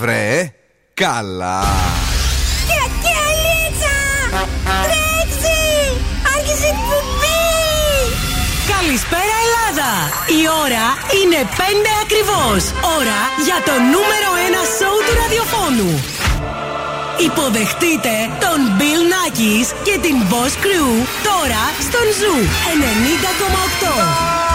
έγινε βρε Καλά Και αλίτσα Τρέξει Άρχισε η εκπομπή Καλησπέρα Ελλάδα! Η ώρα είναι 5 ακριβώς. Ώρα για το νούμερο 1 σόου του ραδιοφώνου. Υποδεχτείτε τον Bill Nakis και την Boss Crew τώρα στον Zoo 90,8.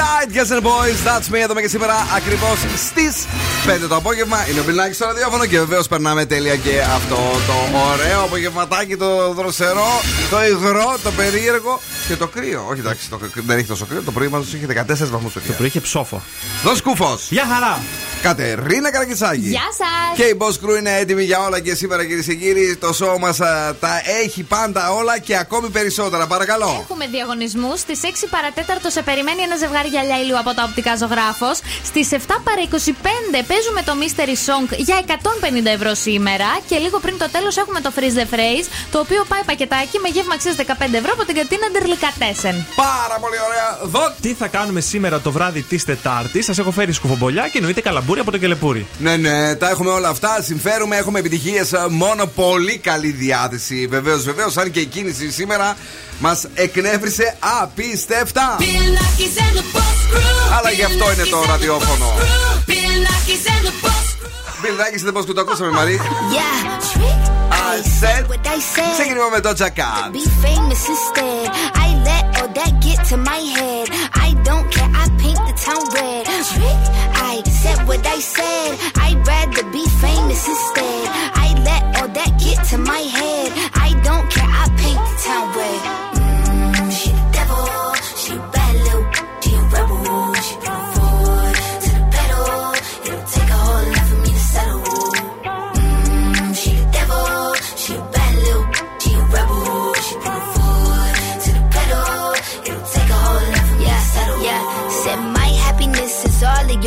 Right, guys and boys, that's me εδώ και σήμερα ακριβώς στις 5 το απόγευμα. Είναι ο Μπιλνάκη στο ραδιόφωνο και βεβαίως περνάμε τέλεια και αυτό το ωραίο απογευματάκι, το δροσερό, το υγρό, το περίεργο και το κρύο. Όχι εντάξει, το, δεν έχει τόσο κρύο. Το πρωί μας είχε 14 βαθμούς. Το πρωί είχε ψόφο. Δώσ' κουφό. Γεια χαρά. Κατερίνα Καρακισάκη. Γεια σας. Και η Boss Crew είναι έτοιμη για όλα και σήμερα κυρίε και κύριοι. Το show μας τα έχει πάντα όλα και ακόμη περισσότερα. Παρακαλώ. Έχουμε διαγωνισμούς. Στις 6 παρατέταρτο σε περιμένει ένα ζευγάρι γυαλιά ηλίου από τα οπτικά ζωγράφος. Στις 7 παρα 25 παίζουμε το Mystery Song για 150 ευρώ σήμερα. Και λίγο πριν το τέλος έχουμε το Freeze the Phrase, το οποίο πάει πακετάκι με γεύμα αξίας 15 ευρώ από την κατίνα Ντερλικατέσεν. Πάρα πολύ ωραία. Δω. Τι θα κάνουμε σήμερα το βράδυ της Τετάρτης. Σας έχω φέρει σκουφομπολιά και εννοείται καλαμπούρι από το κελεπούρι. Ναι, ναι, τα έχουμε όλα αυτά. Συμφέρουμε, έχουμε επιτυχίες. Μόνο πολύ καλή διάθεση. Βεβαίως, βεβαίως, αν και η κίνηση σήμερα μας εκνεύρισε απίστευτα. Αλλά γι' αυτό είναι το ραδιόφωνο. Μπιλνάκη δεν πώ που το ακούσαμε, Μαρή. I said, ξεκινούμε με το Τζακάτ. Be famous instead. I let all that get to my head. I don't care, I paint the town red. Trick, I said what I said. I'd rather be famous instead. I let all that get to my head.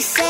say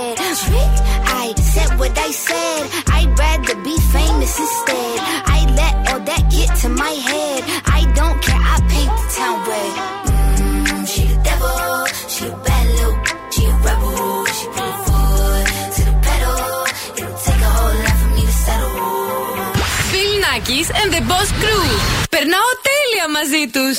Trick. I said what I said. I'd rather be famous instead. I let all that get to my head. I don't care. I paint the town red. Mm, she the devil. She a bad little. She a rebel. She put her foot to the pedal. It'll take a whole lot for me to settle. Bill Nackis and the Boss Crew. Περνάω τέλεια μαζί τους.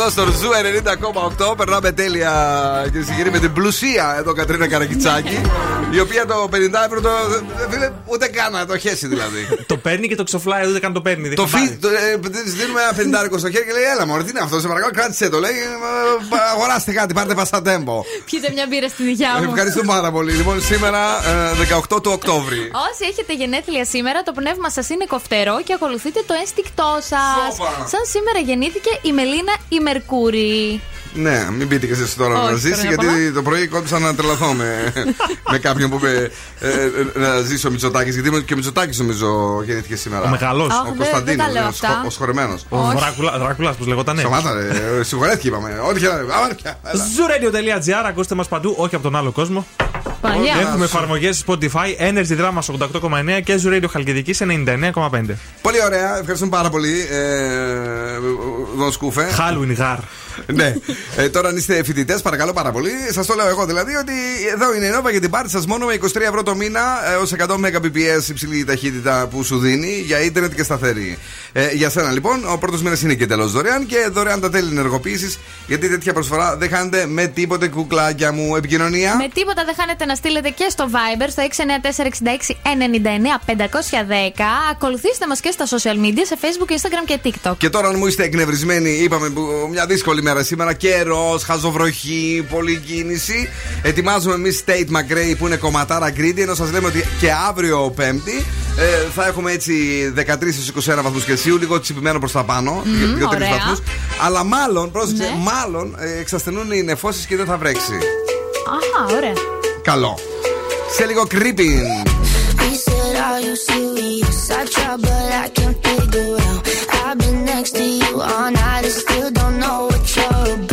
Εδώ στο Zoo 90,8. Περνάμε τέλεια και συγκεκριμένα με την πλουσία εδώ Κατρίνα Καρακιτσάκη. η οποία το 50 ευρώ το. δεν- ούτε καν να το χέσει δηλαδή. Το παίρνει και το ξοφλάει, ούτε καν το παίρνει. δεν Το χαμπάρι. φι, το, ε, της δίνουμε ένα πεντάρικο στο χέρι και λέει: Έλα, Μωρή, τι είναι αυτό, σε παρακαλώ, κράτησέ το. Λέει: «Ε, Αγοράστε κάτι, πάρτε πασατέμπο. Πιείτε μια μπύρα στη δικιά μου. Ευχαριστούμε πάρα πολύ. Λοιπόν, σήμερα ε, 18 του Οκτώβρη. Όσοι έχετε γενέθλια σήμερα, το πνεύμα σας είναι κοφτερό και ακολουθείτε το ένστικτό σας. Σόπα. Σαν σήμερα γεννήθηκε η Μελίνα η Μερκούρη. Ναι, μην πείτε και εσείς τώρα Όχι, να ζήσει, χρόνια γιατί πολλά. το πρωί κόντυψα να τρελαθώ με, με κάποιον που είπε ε, ε, να ζήσει ο Μητσοτάκης. Γιατί και ο Μητσοτάκης νομίζω γεννήθηκε σήμερα. Ο μεγαλός. Αχ, Ο δεν- Κωνσταντίνος, δεν τα λέω αυτά. ο σχορεμένος. Ο Δράκουλα, Δράκουλας, πώ λεγότανε. Σταμάτα, ρε, συγχωρέθηκε είπαμε. Ό,τι και να αμάρτια. έλα. Zooradio.gr, ακούστε μας παντού, όχι από τον άλλο κόσμο. Παναγιά. Έχουμε εφαρμογές Spotify, Energy Drama 88,9 και Zoo Radio Χαλκιδική 99,5. Πολύ ωραία, ευχαριστούμε πάρα πολύ. Ε, Δον Σκούφε. Halloween γάρ ναι. Ε, τώρα αν είστε φοιτητές, παρακαλώ πάρα πολύ. Σας το λέω εγώ δηλαδή ότι εδώ είναι η Νόβα για την πάρτι σας μόνο με 23 ευρώ το μήνα ε, ως 100 Mbps υψηλή ταχύτητα που σου δίνει για ίντερνετ και σταθερή. Ε, για σένα λοιπόν, ο πρώτος μήνας είναι και τελώ δωρεάν και δωρεάν τα τέλη ενεργοποίησης γιατί τέτοια προσφορά δεν χάνετε με τίποτε κουκλάκια μου επικοινωνία. Με τίποτα δεν χάνετε να στείλετε και στο Viber στο 694-66-99-510. Ακολουθήστε μας και στα social media, σε Facebook, Instagram και TikTok. Και τώρα αν μου είστε εκνευρισμένοι, είπαμε μια δύσκολη σήμερα. Καιρός, χαζοβροχή, πολλή κίνηση. Ετοιμάζουμε εμείς State McRae που είναι κομματάρα Γκρίντι, ενώ σας λέμε ότι και αύριο Πέμπτη ε, θα έχουμε έτσι 13 21 βαθμούς Κελσίου, λίγο τσιπημένο προς τα πάνω, mm, βαθμούς. Αλλά μάλλον, πρόσεξε, ναι. μάλλον ε, εξασθενούν οι νεφώσεις και δεν θα βρέξει. Αχ, ωραία. Καλό. Σε λίγο creeping. I've tried, but I can't figure out. I've been next to you all night, still don't know what you're about.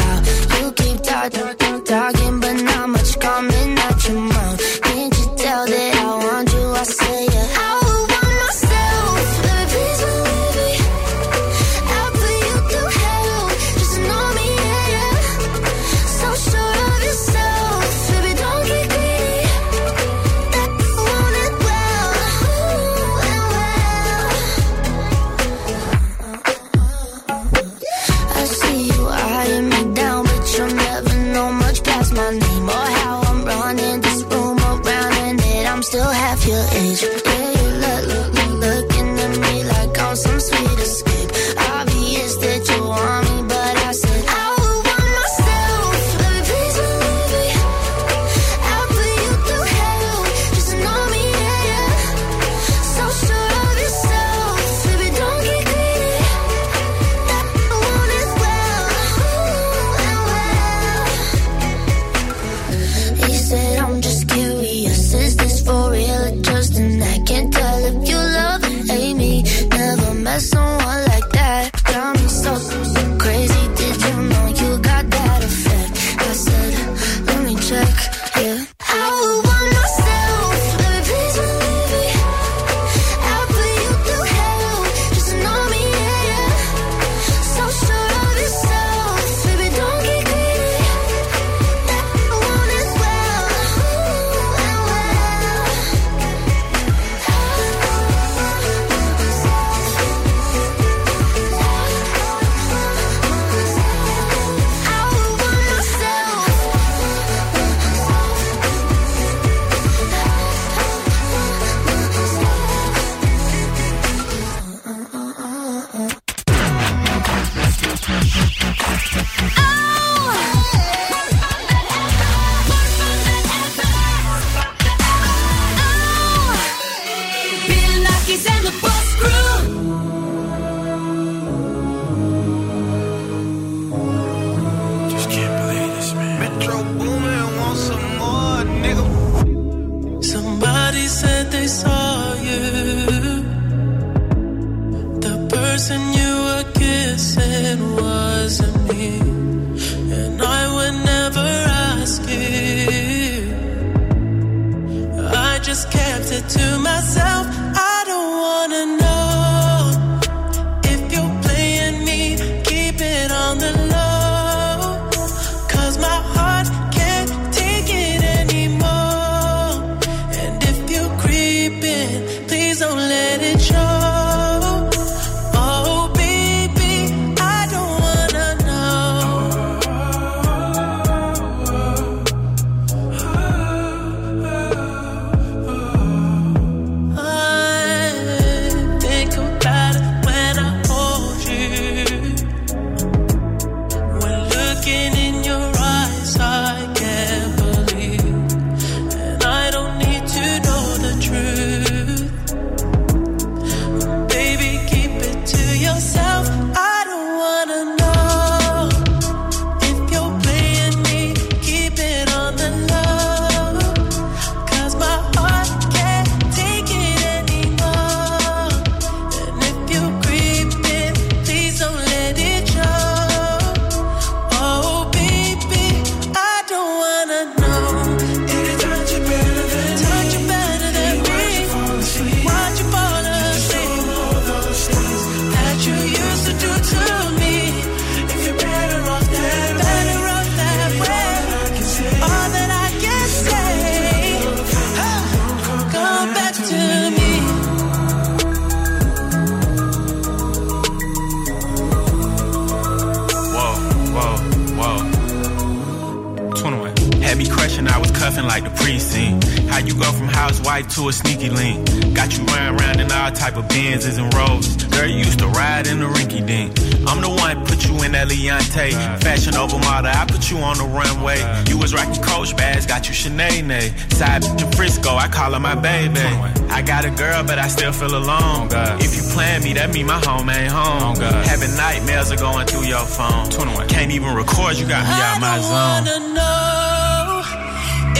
Still feel alone. If you plan me, that mean my home ain't home. Having nightmares are going through your phone. Can't even record, you got me out my zone. I zone. wanna know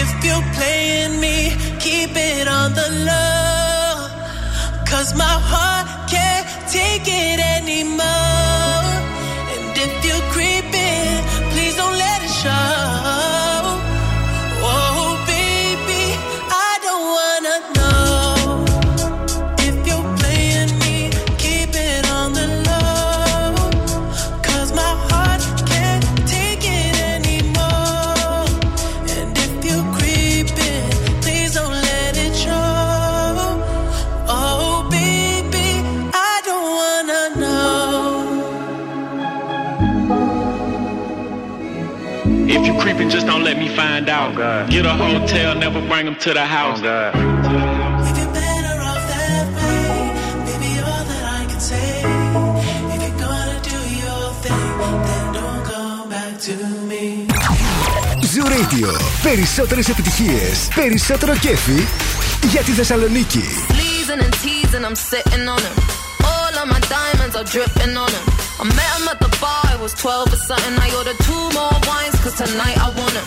if you're playing me, keep it on the low. Cause my heart can't take it anymore. find out. Get a hotel, never bring them to the house. If you're better off that way, baby, all that I can say. If you're gonna do your thing, then don't come back to me. Zoo Radio. Περισσότερες επιτυχίες, περισσότερο κέφι για τη Θεσσαλονίκη. Pleasing and teasing, I'm sitting on him. All of my diamonds are dripping on him. I met him at the bar, it was 12 or something. I ordered two more wines, cause tonight I want him.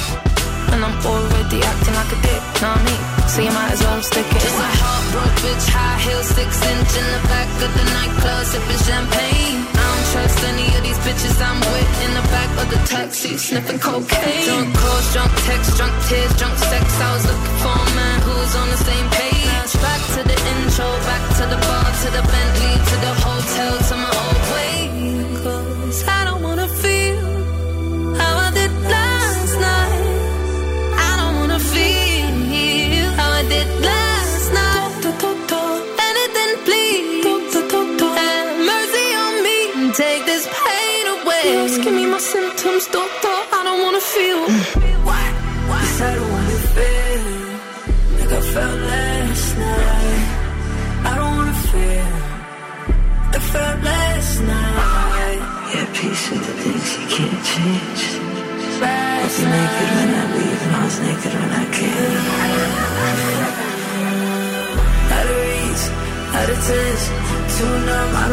And I'm already acting like a dick, know what I mean? So you might as well stick it. Just a heartbroken bitch, high heel, six inch in the back of the nightclub, sipping champagne. I don't trust any of these bitches I'm with in the back of the taxi, sniffing cocaine. Drunk calls, drunk texts, drunk tears, drunk sex. I was looking for a man who was on the same page. Back to the intro, back to the bar, to the Bentley, to the hotel, to my old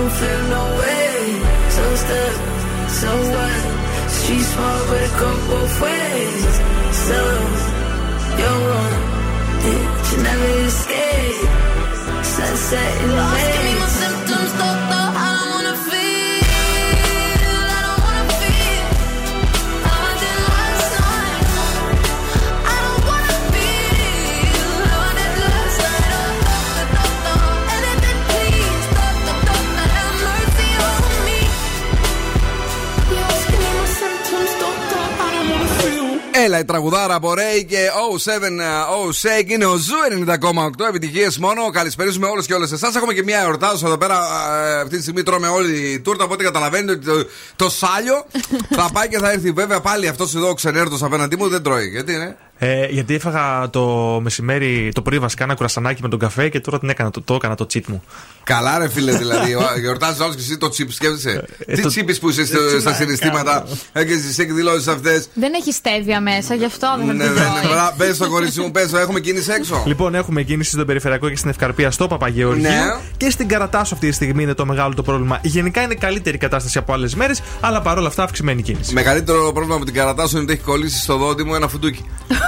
don't feel no way. So stuck, so what? Street small, but it go both ways. So, you're yeah, you never escape. Sunset in the Asking me way. my symptoms. Έλα, η τραγουδάρα από Raye και 070 Shake είναι ο Zoo 90,8. Επιτυχίες μόνο. Καλησπερίζουμε όλους και όλες εσάς. Έχουμε και μια εορτάζουσα εδώ πέρα. ε, Αυτή τη στιγμή τρώμε όλη η τούρτα. Οπότε καταλαβαίνετε ότι το, το σάλιο θα πάει και θα έρθει. Βέβαια πάλι αυτός εδώ ο ξενέρωτος απέναντί μου δεν τρώει. Γιατί είναι. Ε, γιατί έφαγα το μεσημέρι, το πρωί βασικά ένα κουρασανάκι με τον καφέ και τώρα την έκανα, το, το έκανα το cheat μου. Καλά, ρε φίλε, δηλαδή. Γιορτάζεις όλο και εσύ το τσίπ, σκέφτεσαι; Ε, Τι το- cheap που είσαι στο- Ε, τι στα να συναισθήματα; κάνω. Έχει τις εκδηλώσεις αυτές. Δεν έχει στέβια μέσα, γι' αυτό δεν Ναι, θα την τρώει. Πες το κορίτσι μου, πες το, έχουμε κίνηση έξω. Λοιπόν, έχουμε κίνηση στον περιφερειακό και στην Ευκαρπία στο Παπαγεωργίου. Ναι. Και στην Καρατάσο αυτή τη στιγμή είναι το μεγάλο το πρόβλημα. Γενικά είναι καλύτερη η κατάσταση από άλλες μέρες, αλλά παρόλα αυτά αυξημένη κίνηση. Μεγαλύτερο πρόβλημα με την καρατάσου είναι ότι έχει κολλήσει στο δόντι μου ένα φουντούκι.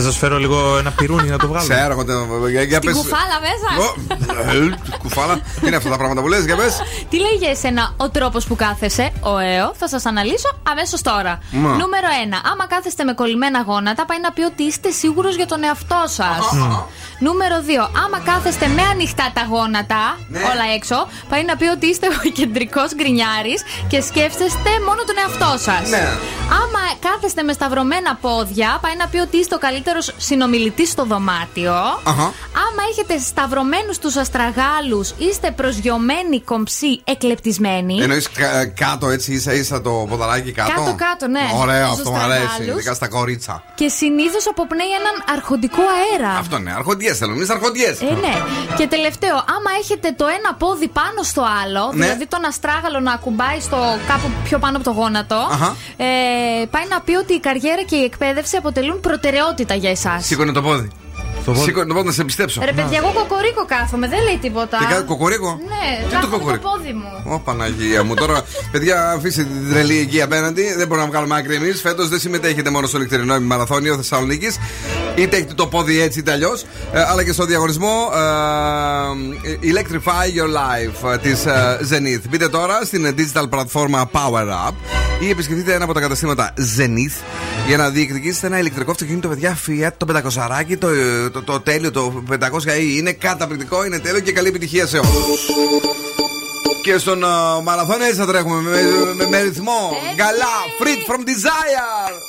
Θα σα φέρω λίγο ένα πυρούνι να το βγάλω; Σε έρχονται. Για, για Την πες- κουφάλα μέσα. Ω, ε, Κουφάλα. Τι είναι αυτά τα πράγματα που λες, για πες. Τι λέει για εσένα ο τρόπος που κάθεσαι, ο ΕΟ, θα σας αναλύσω αμέσως τώρα. Μα. Νούμερο 1. Άμα κάθεστε με κολλημένα γόνατα, πάει να πει ότι είστε σίγουρος για τον εαυτό σας. Νούμερο 2. Άμα κάθεστε με ανοιχτά τα γόνατα, Ναι. όλα έξω, πάει να πει ότι είστε ο κεντρικός γκρινιάρης και σκέφτεστε μόνο τον εαυτό σας. Ναι. Άμα κάθεστε με σταυρωμένα πόδια, πάει να πει ότι είστε ο καλύτερος συνομιλητής στο δωμάτιο. Αχα. Άμα έχετε σταυρωμένους τους αστραγάλους, είστε προσγειωμένοι, κομψοί, εκλεπτισμένοι. Εννοείς κάτω έτσι ίσα ίσα το ποδαράκι κάτω; Κάτω-κάτω, ναι. Ωραίο, Στους αυτό μου αρέσει. αστραγάλους. Ειδικά στα κορίτσα. Και συνήθως αποπνέει έναν αρχοντικό αέρα. Αυτό ναι, αρχοντιέ θέλω. Εμεί αρχοντιέ. Ε, ναι. Και τελευταίο, άμα έχετε το ένα πόδι πάνω στο άλλο, Ναι. δηλαδή τον αστράγαλο να ακουμπάει στο κάπου πιο πάνω από το γόνατο, Αχα. ε, πάει να πει ότι η καριέρα και η εκπαίδευση αποτελούν προτεραιότητα για εσάς. Σήκωνε το πόδι. Το πόδι. Σήκωνε το πόδι να σε πιστέψω. Ρε παιδιά, εγώ κοκορίκο κάθομαι, δεν λέει τίποτα. Τι κάνει, κοκορίκο; Ναι, Τι το κάθομαι το κοκορίκο; πόδι μου. Ω Παναγία μου. Τώρα, παιδιά, αφήστε την τρελή εκεί απέναντι. Δεν μπορούμε να βγάλουμε άκρη εμείς. Φέτος δεν συμμετέχετε μόνο στο νυχτερινό μαραθώνιο Θεσσαλονίκης. Είτε έχετε το πόδι έτσι είτε αλλιώς. αλλά και στο διαγωνισμό ε, Electrify Your Life της Zenith. Μπείτε τώρα στην digital πλατφόρμα Power Up ή επισκεφτείτε ένα από τα καταστήματα Zenith για να διεκδικήσετε ένα ηλεκτρικό αυτοκίνητο, παιδιά, Fiat, το 500 το, το, το, τέλειο, το 500 Είναι καταπληκτικό, είναι τέλειο και καλή επιτυχία σε όλους. Και στον uh, μαραθώνιο έτσι θα τρέχουμε με, με, με ρυθμό. Καλά, freed from desire.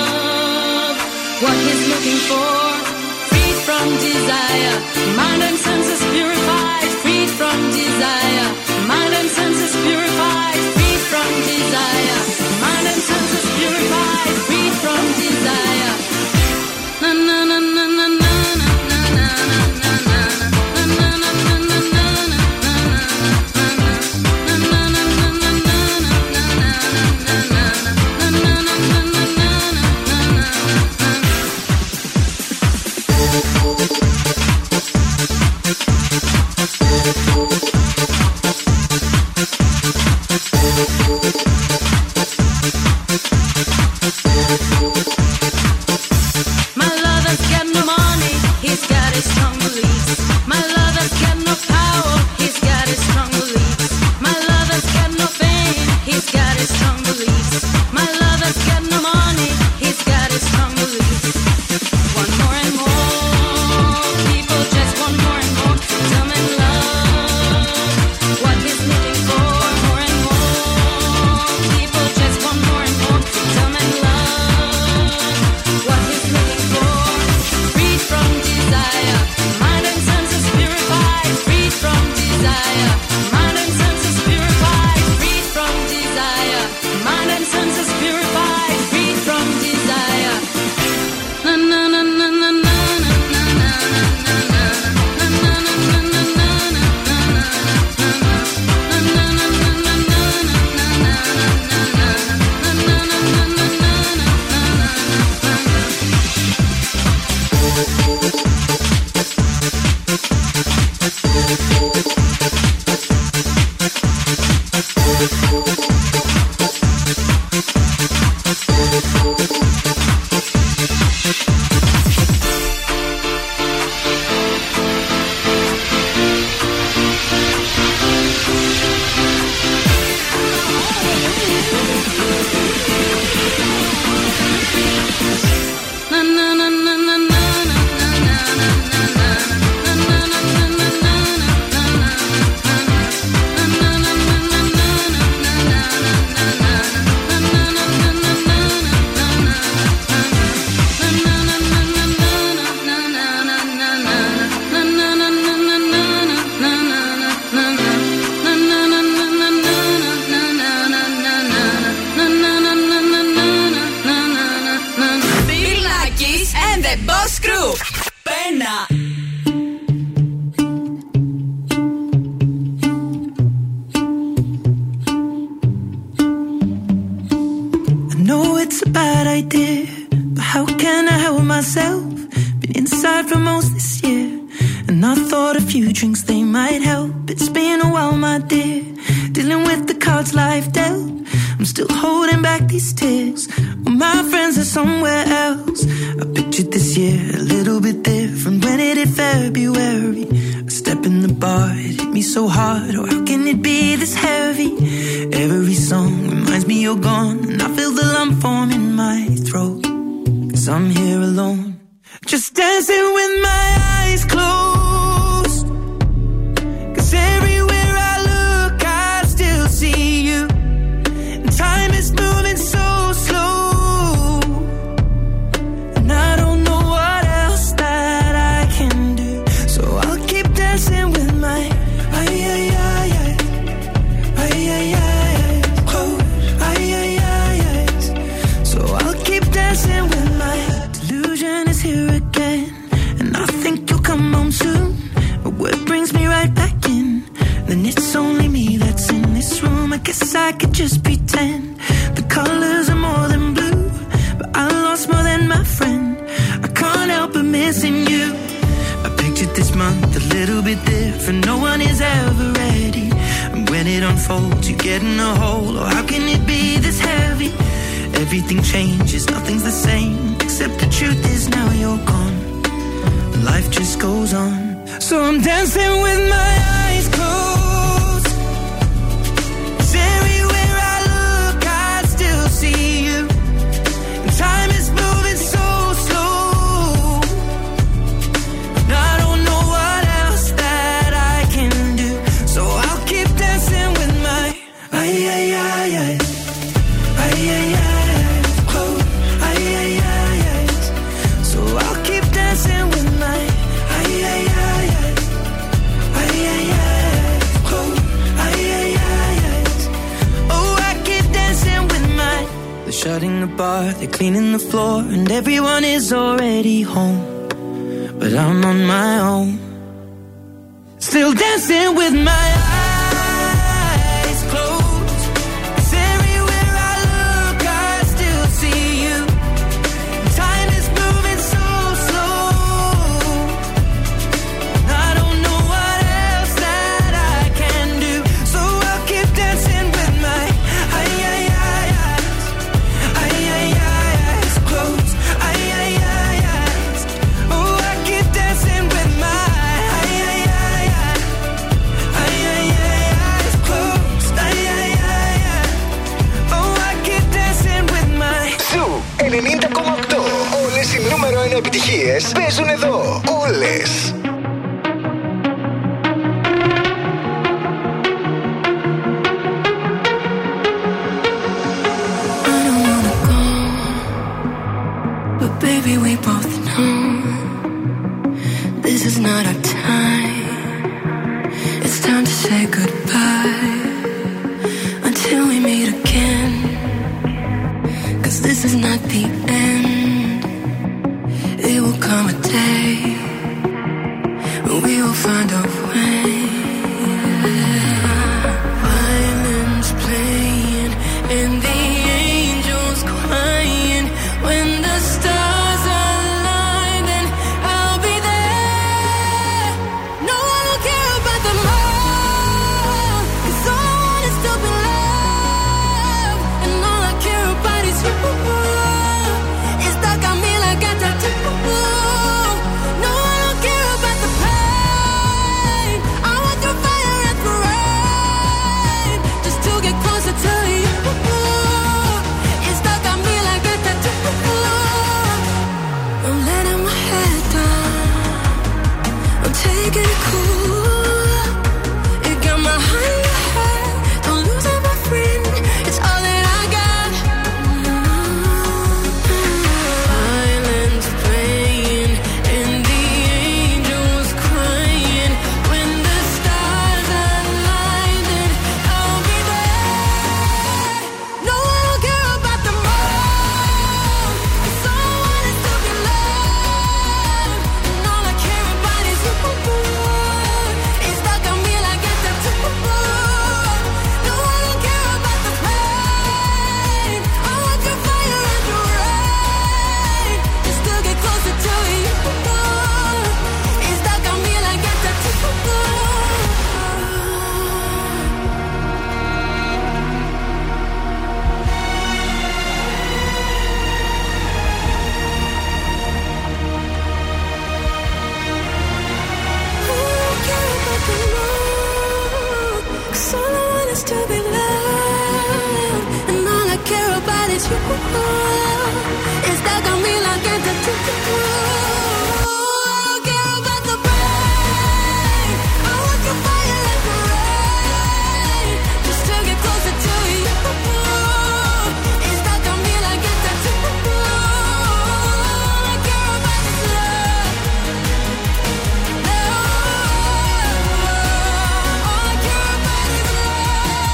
What he's looking for, freed from desire, mind and senses purified, freed from desire, My lover's got no money, he's got his strong beliefs. My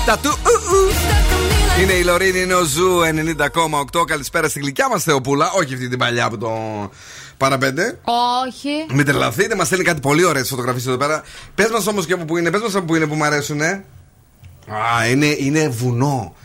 Τα του ου, ου. Είναι η Loreen, είναι ο Zoo 90,8. Καλησπέρα στη γλυκιά μας Θεοπούλα. Όχι αυτή την παλιά από το Παρά Πέντε. Όχι. Μην τρελαθείτε, μας στέλνει κάτι πολύ ωραίες φωτογραφίες εδώ πέρα. Πες μας όμως και από πού είναι, πες μας από πού είναι που μου αρέσουν. Α, είναι, είναι βουνό.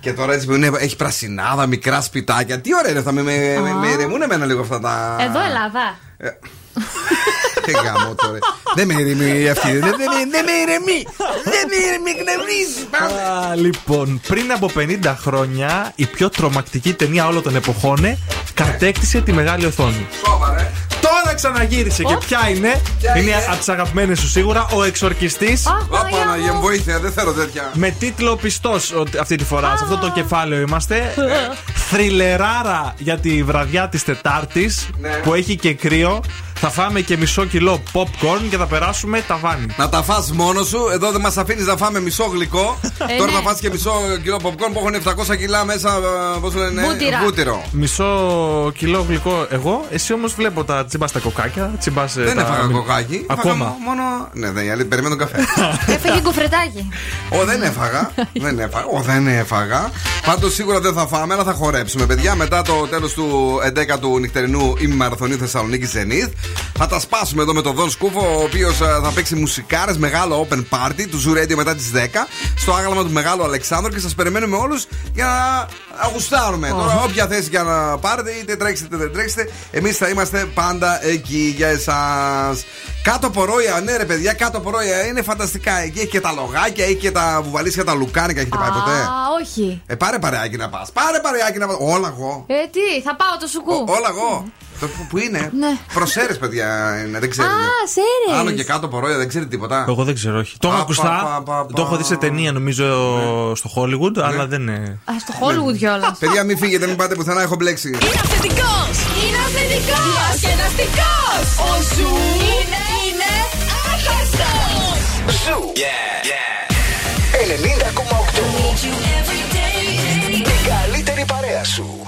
Και τώρα έτσι που είναι, έχει πρασινάδα, μικρά σπιτάκια. Τι ωραία είναι αυτά, με, με, με, με ηρεμούν εμένα λίγο αυτά τα. Εδώ Ελλάδα. Τι γάμο τώρα. Δεν με ηρεμεί αυτή. Δεν, δεν, δεν με ηρεμεί. Δεν με ηρεμεί, εκνευρίζει. Πάμε. Α, λοιπόν, πριν από 50 χρόνια η πιο τρομακτική ταινία όλων των εποχών ε, κατέκτησε τη μεγάλη οθόνη. Σοβαρέ. Τώρα ξαναγύρισε και ποια είναι. είναι από τις αγαπημένες σου σίγουρα. Ο εξορκιστής. Ω, Παναγία μου, βοήθεια, δεν θέλω τέτοια. Με τίτλο πιστός αυτή τη φορά. Σε αυτό το κεφάλαιο είμαστε. Θριλεράρα για τη βραδιά της Τετάρτης Ναι. που έχει και κρύο. Θα φάμε και μισό κιλό popcorn και θα περάσουμε ταβάνι. Να τα φας μόνος σου. Εδώ δεν μας αφήνεις να φάμε μισό γλυκό. Ε, Τώρα ναι. θα φας και μισό κιλό popcorn που έχουν 700 κιλά μέσα. Πώς λένε, Βούτυρα. βούτυρο. Μισό κιλό γλυκό εγώ. Εσύ όμως βλέπω τα τσιμπάς τα κοκάκια. Τσιμπάς, ε, Δεν τα... έφαγα κοκάκι. Ακόμα. Έφαγα Μόνο. Ναι, δεν αλήθεια, περιμένω τον καφέ. Έφεγε κουφρετάκι. Ω, δεν έφαγα. δεν έφαγα. Ω, δεν έφαγα. Πάντως σίγουρα δεν θα φάμε, αλλά θα χορέψουμε, παιδιά. Μετά το τέλος του 11ου νυχτερινού ημιμαραθωνίου Θεσσαλονίκης Zenith. Θα τα σπάσουμε εδώ με τον Δον Σκούφο, ο οποίος θα παίξει μουσικάρες, μεγάλο open party του Zoo Radio μετά τις 10. Στο άγαλμα του Μεγάλου Αλεξάνδρου και σας περιμένουμε όλους για να γουστάρουμε. Τώρα, όποια θέση και να πάρετε, είτε τρέξετε είτε δεν τρέξετε, εμείς θα είμαστε πάντα εκεί για εσάς. Κάτω από ρόια, ναι, ρε παιδιά, κάτω από ρόια είναι φανταστικά. Εκεί έχει και τα λογάκια, έχει και τα βουβαλίσια, τα λουκάνικα. Έχετε πάει ποτέ; Α, όχι. Ε, πάρε παρεάκι να πας. Πάρε παρεάκι να πας. Όλα εγώ. Ε, τι, θα πάω το σουκού. Ό- όλα εγώ. Το που, που είναι. Ναι. Προς Σέρρες, παιδιά, είναι, δεν ξέρετε. Α, Σέρρες. Άνω και Κάτω Πορόια, δεν ξέρετε τίποτα. Εγώ δεν ξέρω, όχι. Το έχω Πα, ακουστά. πα, πα, πα, Το έχω δει σε ταινία, νομίζω, Ναι. στο Hollywood, αλλά δεν είναι. Α, στο Hollywood κιόλας. Παιδιά, μην φύγετε, μην πάτε πουθενά, έχω μπλέξει. Είναι αυθεντικός! Είναι αυθεντικός! Διασκεδαστικός! Ο Zoo είναι, είναι άχαστος! Zoo. 90,8. Η καλύτερη παρέα σου.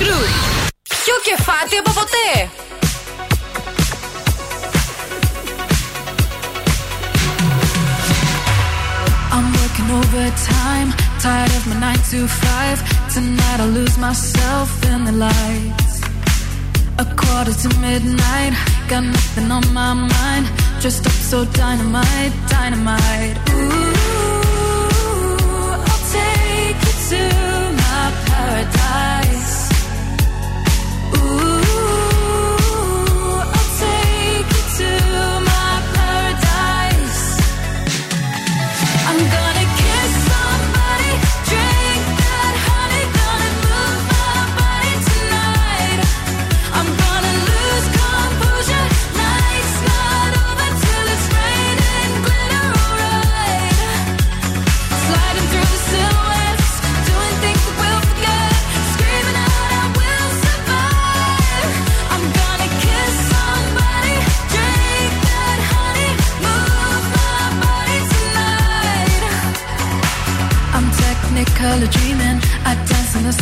the Boss Crew. Πιο κεφάτι από ποτέ. I'm working overtime, tired of my nine to five. Tonight I'll lose myself in the lights. A quarter to midnight, got nothing on my mind. Dressed up so dynamite, dynamite. Ooh, I'll take you to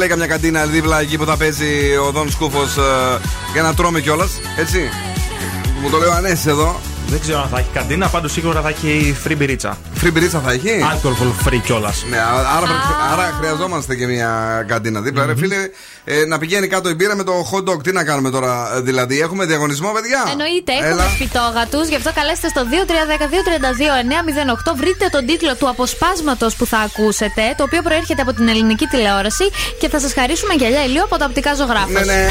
Λέει καμιά καντίνα δίπλα εκεί που θα παίζει ο Δον Σκούφος για να τρώμε κιόλας. Έτσι. Μου το λέω ανέσει εδώ. Δεν ξέρω αν θα έχει καντίνα, πάντως σίγουρα θα έχει free μπυρίτσα. Free μπυρίτσα θα έχει; Alcohol free κιόλας. Ναι, άρα, πρέπει- άρα χρειαζόμαστε και μια καντίνα δίπλα. Ρε φίλε, ε, να πηγαίνει κάτω η μπύρα με το hot dog. Τι να κάνουμε τώρα, ε, δηλαδή. Έχουμε διαγωνισμό, παιδιά; Εννοείται, Έλα. έχουμε φυτόγατου. Γι' αυτό καλέστε στο 2310-232-908. Βρείτε τον τίτλο του αποσπάσματος που θα ακούσετε, το οποίο προέρχεται από την ελληνική τηλεόραση και θα σας χαρίσουμε γυαλιά ηλίου από τα οπτικά ζωγράφου. Ναι, ναι.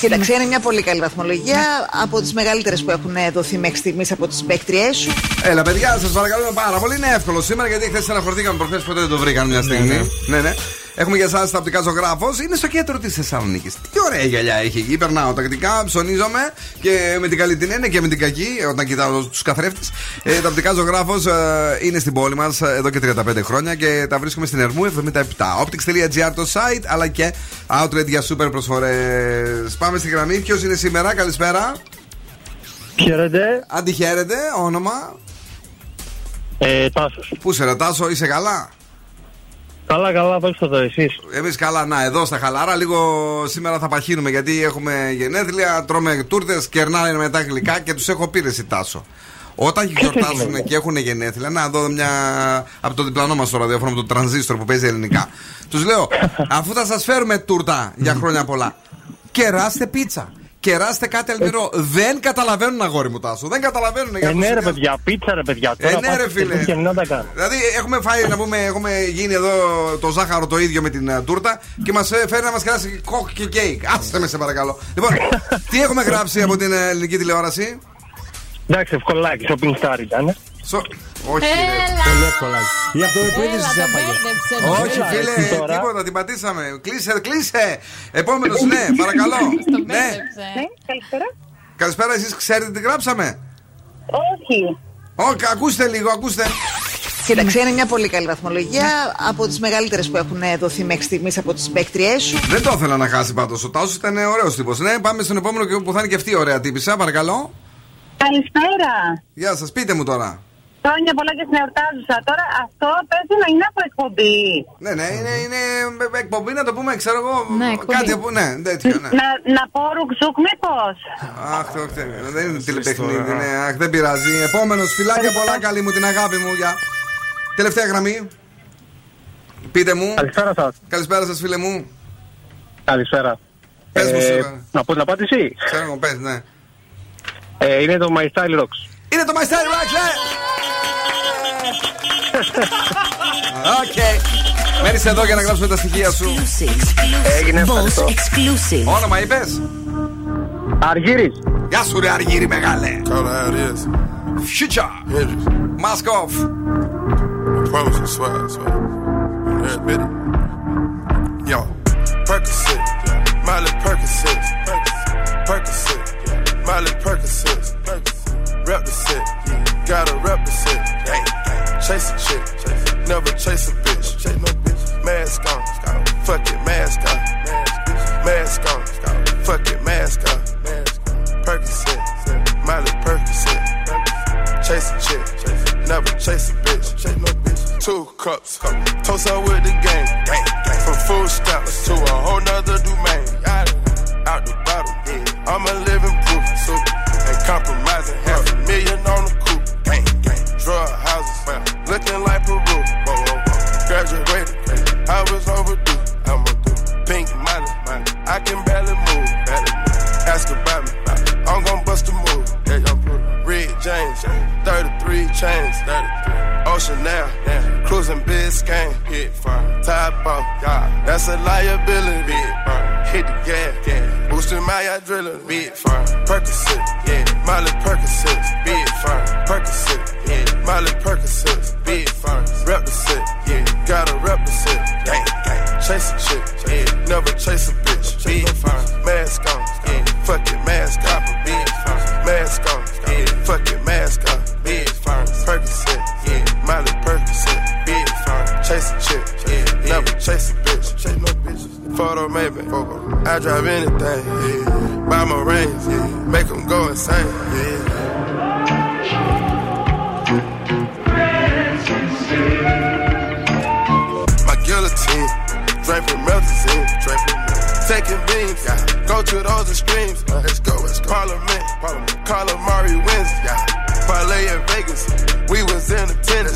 Κοίταξε, είναι μια πολύ καλή βαθμολογία από τις μεγαλύτερες που έχουν δοθεί μέχρι στιγμής από τις παίκτριές σου. Έλα, παιδιά, σας παρακαλώ πάρα πολύ. Είναι εύκολο σήμερα γιατί χθες αναχωρηθήκαμε προχθές ποτέ δεν το βρήκαν μια στιγμή. Ναι, ναι. Έχουμε για εσάς τα οπτικά ζωγράφος. Είναι στο κέντρο της Θεσσαλονίκης. Τι ωραία γυαλιά έχει εκεί. Περνάω τακτικά, ψωνίζομαι και με την καλή την έννοια και με την κακή όταν κοιτάω τους καθρέφτες. Ε, τα οπτικά ζωγράφος ε, είναι στην πόλη μας εδώ και 35 χρόνια και τα βρίσκουμε στην Ερμού 77. Optics.gr το site αλλά και outlet για super προσφορές. Πάμε στη γραμμή. Ποιος είναι σήμερα, καλησπέρα. Χαίρετε. Αντιχαίρετε, όνομα. Ε, Τάσος. Πού σε ρωτάσω, είσαι καλά; Καλά, καλά, δόξα το εσείς. Εμείς καλά, να, εδώ στα χαλάρα. Λίγο σήμερα θα παχύνουμε γιατί έχουμε γενέθλια, τρώμε τούρτες, κερνάνε μετά γλυκά και τους έχω πει ρε εσύ, Τάσο. Όταν γιορτάζουν και έχουν γενέθλια, να δω μια από το διπλανό μας το ραδιόφωνο, από το τρανζίστορ που παίζει ελληνικά. Τους λέω, αφού θα σας φέρουμε τούρτα για χρόνια πολλά, κεράστε πίτσα. Κεράστε κάτι αλμυρό. Δεν καταλαβαίνουν, αγόρι μου, Τάσο. Δεν καταλαβαίνουν. Ε, ναι, ρε παιδιά, πίτσα ρε παιδιά. Τώρα Ε, ναι, ρε, πάτε φίλε. Και να τα κάνω. Δηλαδή, έχουμε φάει να πούμε, έχουμε γίνει εδώ το ζάχαρο το ίδιο με την ε, τούρτα και μας φέρει να μας κράσει κόκ και κέικ. Άστε με, σε παρακαλώ. Λοιπόν, τι έχουμε γράψει από την ε, ελληνική τηλεόραση; Εντάξει, ευκολάκι, shopping star ήταν. Σο- Όχι, ρε. Έλα. Πολύ εύκολα. Η αυτοεπίδηση Έλα, σε το έπαγε. μπέρδεψε. Όχι, Έλα, φίλε, εσύ τώρα. τίποτα, την πατήσαμε. Κλείσε, κλείσε. Επόμενος, ναι, παρακαλώ. Το ναι. μπέρδεψε. Καλησπέρα. Καλησπέρα, εσείς ξέρετε τι γράψαμε; Όχι. Όχι, ακούστε λίγο, ακούστε. Κοίταξε, είναι μια πολύ καλή βαθμολογία. Από τις μεγαλύτερες που έχουν δοθεί μέχρι στιγμής από τις παίκτριές σου. Δεν το ήθελα να χάσει πάντως. Ο Τάσος ήταν ωραίος τύπος. Ναι, πάμε στον επόμενο και που θα είναι και αυτή η ωραία τύπησα, παρακαλώ. Καλησπέρα. Γεια σας, πείτε μου τώρα. Χρόνια πολλά και στην εορτάζουσα. Τώρα αυτό πρέπει να είναι από εκπομπή. Ναι, ναι, είναι, είναι εκπομπή να το πούμε, ξέρω εγώ. Ναι, εκπομπή. κάτι από. Ναι, τέτοιο, ναι. Να, να πω ρουκζούκ μήπως. Αχ, όχι, δεν είναι τηλεπαιχνίδι. Ναι, αχ, δεν πειράζει. Επόμενος, φιλάκια πολλά, καλή μου την αγάπη μου. Για... Τελευταία γραμμή. Πείτε μου. Καλησπέρα σας. Καλησπέρα σας, φίλε μου. Καλησπέρα. Πες μου Ε, σήμερα. να πω την απάντηση; Ξέρω εγώ, πες, ναι. Ε, είναι το My Style Rocks. Είναι το My Style Rocks, ναι! Οκ. Μένεις εδώ για να γράψουμε τα στοιχεία σου. Έγινε αυτό. Όνομα είπες; Αργύρι. Γεια σου, ρε Αργύρι, μεγάλε. Καλά, αργύρι. Φιούτσα. Μάσκοφ. Πρόεδρο τη Σουάδα. Ρεμπίρι. Yo, Percocet, Miley Percocet, Percocet, Miley Percocet, Percocet, Chase a chick, never chase a bitch. Chase no bitch, mask on, fuck it, mask on. Mask on, fuck it, mask on. Percocet, Miley Percocet. Chase a chick, never chase a bitch. Two cups, toast up with the gang. From food stamps to a whole nother domain. Out the bottle, I'm a living proof. So, ain't compromising. Chains, Ocean now, cruising Biscayne, hit fire, top off, that's a liability. Hit the gas, boosting my adrenaline, big fire, Percocet, yeah, Miley Percocet, big fire, Percocet, yeah, Miley Percocet, big fire, rep the set, yeah, gotta rep the set, gang, gang, chase a chick, yeah, never chase a bitch, big fire, mask on, yeah, fuck it, mask off, big fire, mask on, yeah, fuck it, mask off, Percocet, yeah, Miley Percocet, big fire, chase a chick, yeah, never chase a bitch, chase no bitches. Photo maybe, I drive anything, yeah. Buy my rings, yeah. Make them go insane, yeah. My guillotine, draped with melazine, draped with Taking beams, yeah. go to those extremes. Vegas, we was in attendance.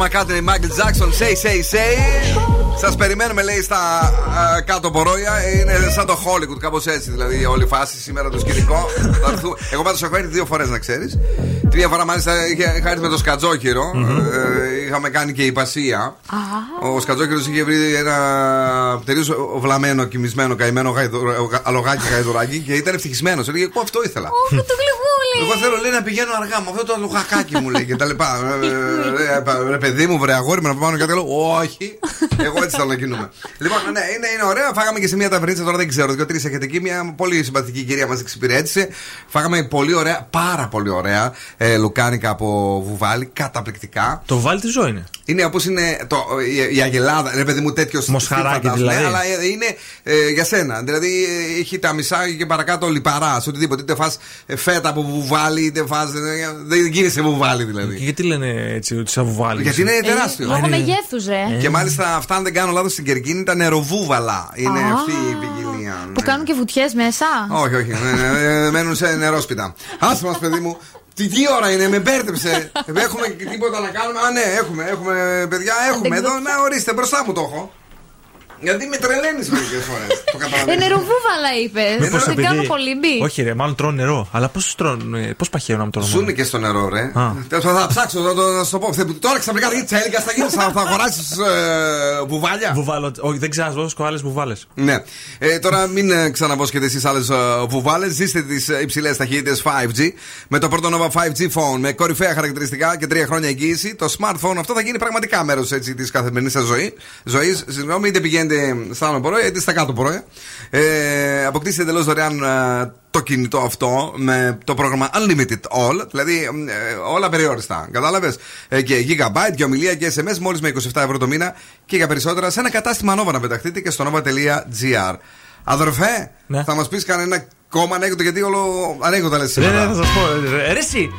Μακάτρι, Μάικλ Τζάξον, say, say, say. Σας περιμένουμε, λέει, στα α, κάτω πορόια. Είναι σαν το Hollywood, κάπως έτσι. Δηλαδή, όλη η φάση σήμερα το σκηνικό. Θα έρθουμε- Εγώ πάντως έχω έρθει δύο φορές, να ξέρεις. Τη μία φορά, μάλιστα, είχα, είχα έρθει με το σκατζόκυρο. Ε, είχαμε κάνει και υπασία. Ο Σκατζόκυρο είχε βρει ένα τελείω βλαμμένο, κοιμισμένο, καημένο γαϊδο- γα- αλογάκι γαϊδουράκι και ήταν ευτυχισμένος. Έλεγε, Εγώ αυτό ήθελα. Ω, το γλυκούλι. Εγώ θέλω λέει να πηγαίνω αργά με αυτό το αλογακάκι μου λέει και τα λοιπά. Ε, ε, ε, Ρε παιδί μου, βρε αγόρι με να πάμε κάτι άλλο. Όχι. Εγώ έτσι θέλω να κινούμε. Λοιπόν, ναι, είναι, είναι ωραία. Φάγαμε και σε μια ταβερνίτσα τώρα δεν ξέρω. Δύο-τρεις έχετε εκεί. Μια πολύ συμπαθητική κυρία μας εξυπηρέτησε. Φάγαμε πολύ ωραία, πάρα πολύ ωραία ε, λουκάνικα από βουβάλι. Καταπληκτικά. Το βάλει της ζωή είναι; Είναι όπως είναι το, η, η αγελάδα, ρε παιδί μου, τέτοιος Μοσχαράκι στυλ, φαντάζομαι, δηλαδή. Αλλά ε, είναι ε, για σένα. Δηλαδή ε, έχει τα μισά και παρακάτω λιπαρά, σε οτιδήποτε. Είτε φας ε, φέτα από βουβάλι, είτε φας. ε, δεν γίνεσαι βουβάλι δηλαδή. Και γιατί λένε έτσι ότι σαν βουβάλι. Γιατί είναι τεράστιο. Λόγω μεγέθους, ε. Και μάλιστα αυτά, αν δεν κάνω λάθος, στην Κερκίνη ήταν νεροβούβαλα. Είναι Α. αυτή η ποικιλία. Που κάνουν και βουτιές μέσα. Όχι, όχι. ε, ε, Μένουν σε νερόσπιτα. Άσε μας, παιδί μου. Τι, τι ώρα είναι, με μπέρδεψε. έχουμε και τίποτα να κάνουμε. Α, ναι, έχουμε, έχουμε, παιδιά, έχουμε εδώ. Να ορίστε, μπροστά μου το έχω. Γιατί με τρελαίνεις μερικές φορές. Το Ε, καταλαβαίνεις. νεροβούβαλα είπες. Μήπως Δεν επειδή- κάνουν κολύμπι. Όχι, ρε, μάλλον τρώνε νερό. Αλλά πώς τρώνε, πώς παχαίνουν να τρώνε. Ζούνε και στο νερό, ρε. Α. Θα, θα ψάξω να το, να σου το πω. Θε- Τώρα ξαφνικά θα γίνει τσέλικα, θα, γίνεις, θα, θα αγοράσεις ε, βουβάλια. Βουβάλο, όχι, δεν ξέρω, βρίσκω άλλες βουβάλες. Ναι. Ε, τώρα μην ε, ξαναβόσκετε εσείς άλλες βουβάλες. Ζήστε τις υψηλές ταχύτητες 5G με το πρώτο Nova 5G phone με κορυφαία χαρακτηριστικά και τρία χρόνια εγγύηση. Το smartphone αυτό θα γίνει πραγματικά μέρος της καθημερινής σας ζωή. Ζωής. Συγγνώμη, είτε πηγαίνετε στα άνω πορεία είτε στα κάτω πορεία. Ε, αποκτήστε εντελώς δωρεάν ε, το κινητό αυτό με το πρόγραμμα Unlimited All, δηλαδή ε, όλα περιόριστα. Κατάλαβες; Ε, και gigabyte και ομιλία και SMS μόλις με 27 ευρώ το μήνα και για περισσότερα σε ένα κατάστημα Nova να πεταχτείτε και στο nova.gr. Αδερφέ, θα μας πεις κανένα κόμμα ανέκδοτο γιατί όλο ανέκδοτα λες Ναι, σήμερα. ναι, θα σας πω. ε, Ρε, εσύ,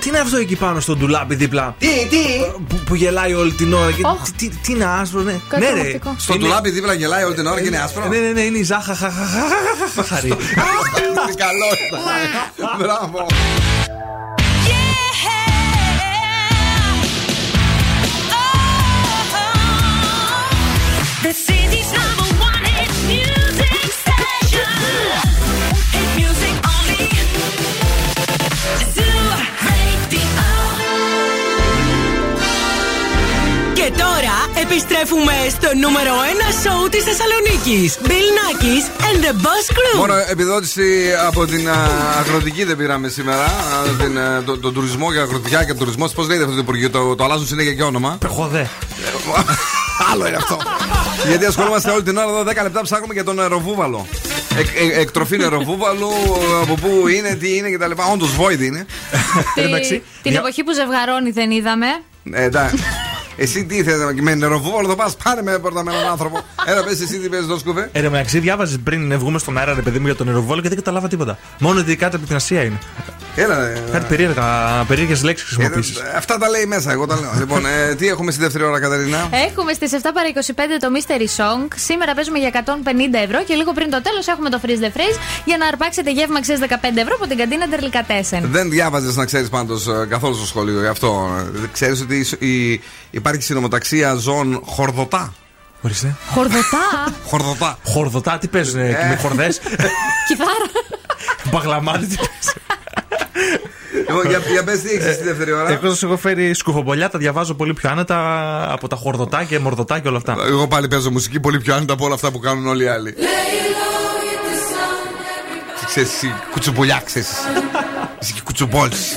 τι είναι αυτό εκεί πάνω στο ντουλάπι δίπλα; Τι, τι; Που, που γελάει όλη την ώρα. Και, Οχ. τι, τι, τι είναι άσπρο, ναι. Κάτι ναι, ρε. τρομακτικό. Στο Είναι- τουλάπι δίπλα γελάει όλη την ώρα και είναι άσπρο; Ναι, ναι, ναι, είναι η ζάχα. χα, επιστρέφουμε στο νούμερο 1 σοου της Θεσσαλονίκης. Bill Nackis and the Boss Crew. Μόνο επιδότηση από την α, αγροτική δεν πήραμε σήμερα. Α, την, α, το- τον τουρισμό και αγροτικά και τουρισμός. Πώς λέγεται αυτό το Υπουργείο, το, το αλλάζουν συνέχεια και όνομα; Πεχοδέ. Άλλο είναι αυτό. Γιατί ασχολούμαστε όλη την ώρα εδώ 10 λεπτά ψάχνουμε για τον νεροβούβαλο. Εκ, ε, εκτροφή νεροβούβαλου, από πού είναι, τι είναι κτλ. Όντως void είναι. Τη- Την εποχή που ζευγαρώνει δεν είδαμε. Ε, εντάξει. Εσύ τι ήθελες με νεροβούβαλο θα πας, πάρε με πρώτα με έναν άνθρωπο. Έλα, πες εσύ τι παίζεις το σκουφέ. Ε, ρε, μεταξύ διάβαζες πριν βγούμε στον αέρα, ρε παιδί μου, για τον νεροβόλο και δεν κατάλαβα τίποτα. Μόνο ότι κάτι από την Ασία είναι. Έλα, ε, Κάτι περίεργα, περίεργες λέξεις χρησιμοποιήσεις. ε, Αυτά τα λέει μέσα, εγώ τα λέω. λοιπόν, ε, τι έχουμε στη δεύτερη ώρα, Καταρίνα. Έχουμε στις 7 παρα 25 το Mystery Song. Σήμερα παίζουμε για 150 ευρώ και λίγο πριν το τέλος έχουμε το Freeze the Phrase για να αρπάξετε γεύμα αξίας 15 ευρώ από την καντίνα Τερλικατέσεν. Δεν διάβαζες να ξέρεις πάντως καθόλου στο σχολείο γι' αυτό. Ξέρεις ότι η- η- υπάρχει συνομοταξία ζώων χορδωτά. Ορίστε. Χορδωτά! Χορδωτά. Χορδωτά, τι παίζουν εκεί με χορδές; Κιθάρα! Παγλαμάτι, τι παίζουν. Λοιπόν, για, για πες τι έχεις στη δεύτερη ώρα. Εγώ σας έχω φέρει σκουφομπολιά, τα διαβάζω πολύ πιο άνετα από τα χορδωτά και μορδωτά και όλα αυτά. Εγώ πάλι παίζω μουσική πολύ πιο άνετα από όλα αυτά που κάνουν όλοι οι άλλοι. Ξέρεις, εσύ κουτσουμπολιά, ξέρεις. Εσύ και κουτσουμπόλης.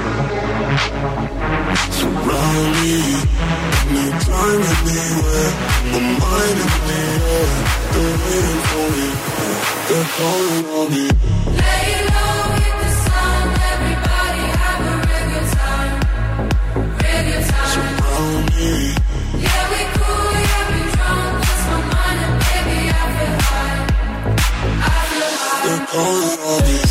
So run no time anywhere. Mind in the air, they're waiting for me. They're calling on me. Lay low the sun, everybody have a time, time. Yeah we cool, yeah we drunk, lost my mind and baby I feel high, I feel high. They're calling on me.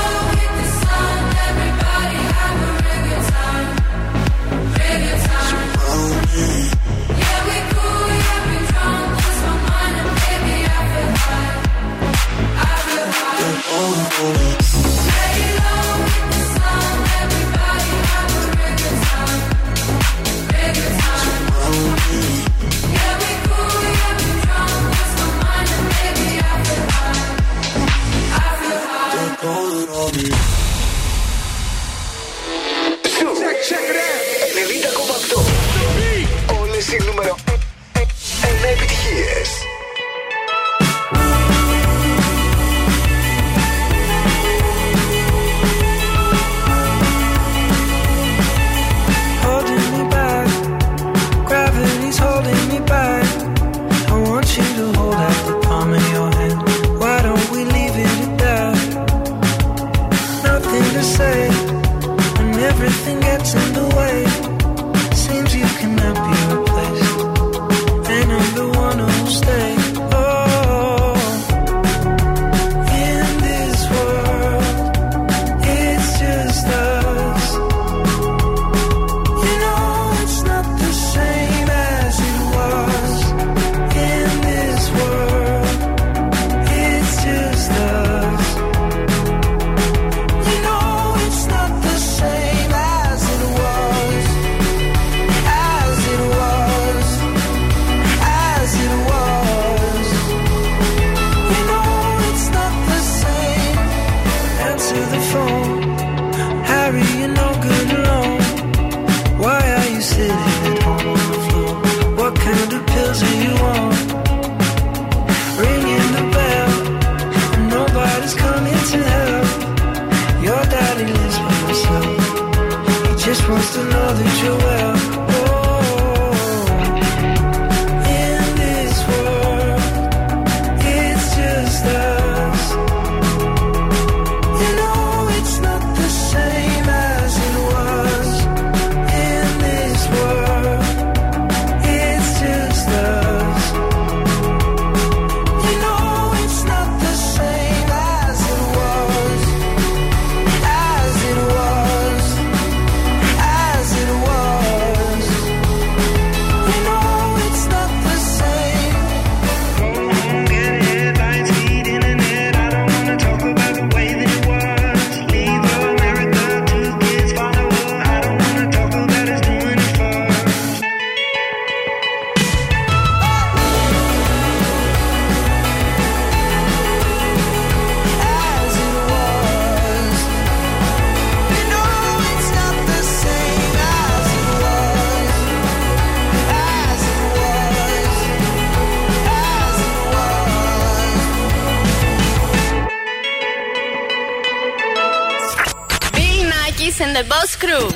on the Boss Crew.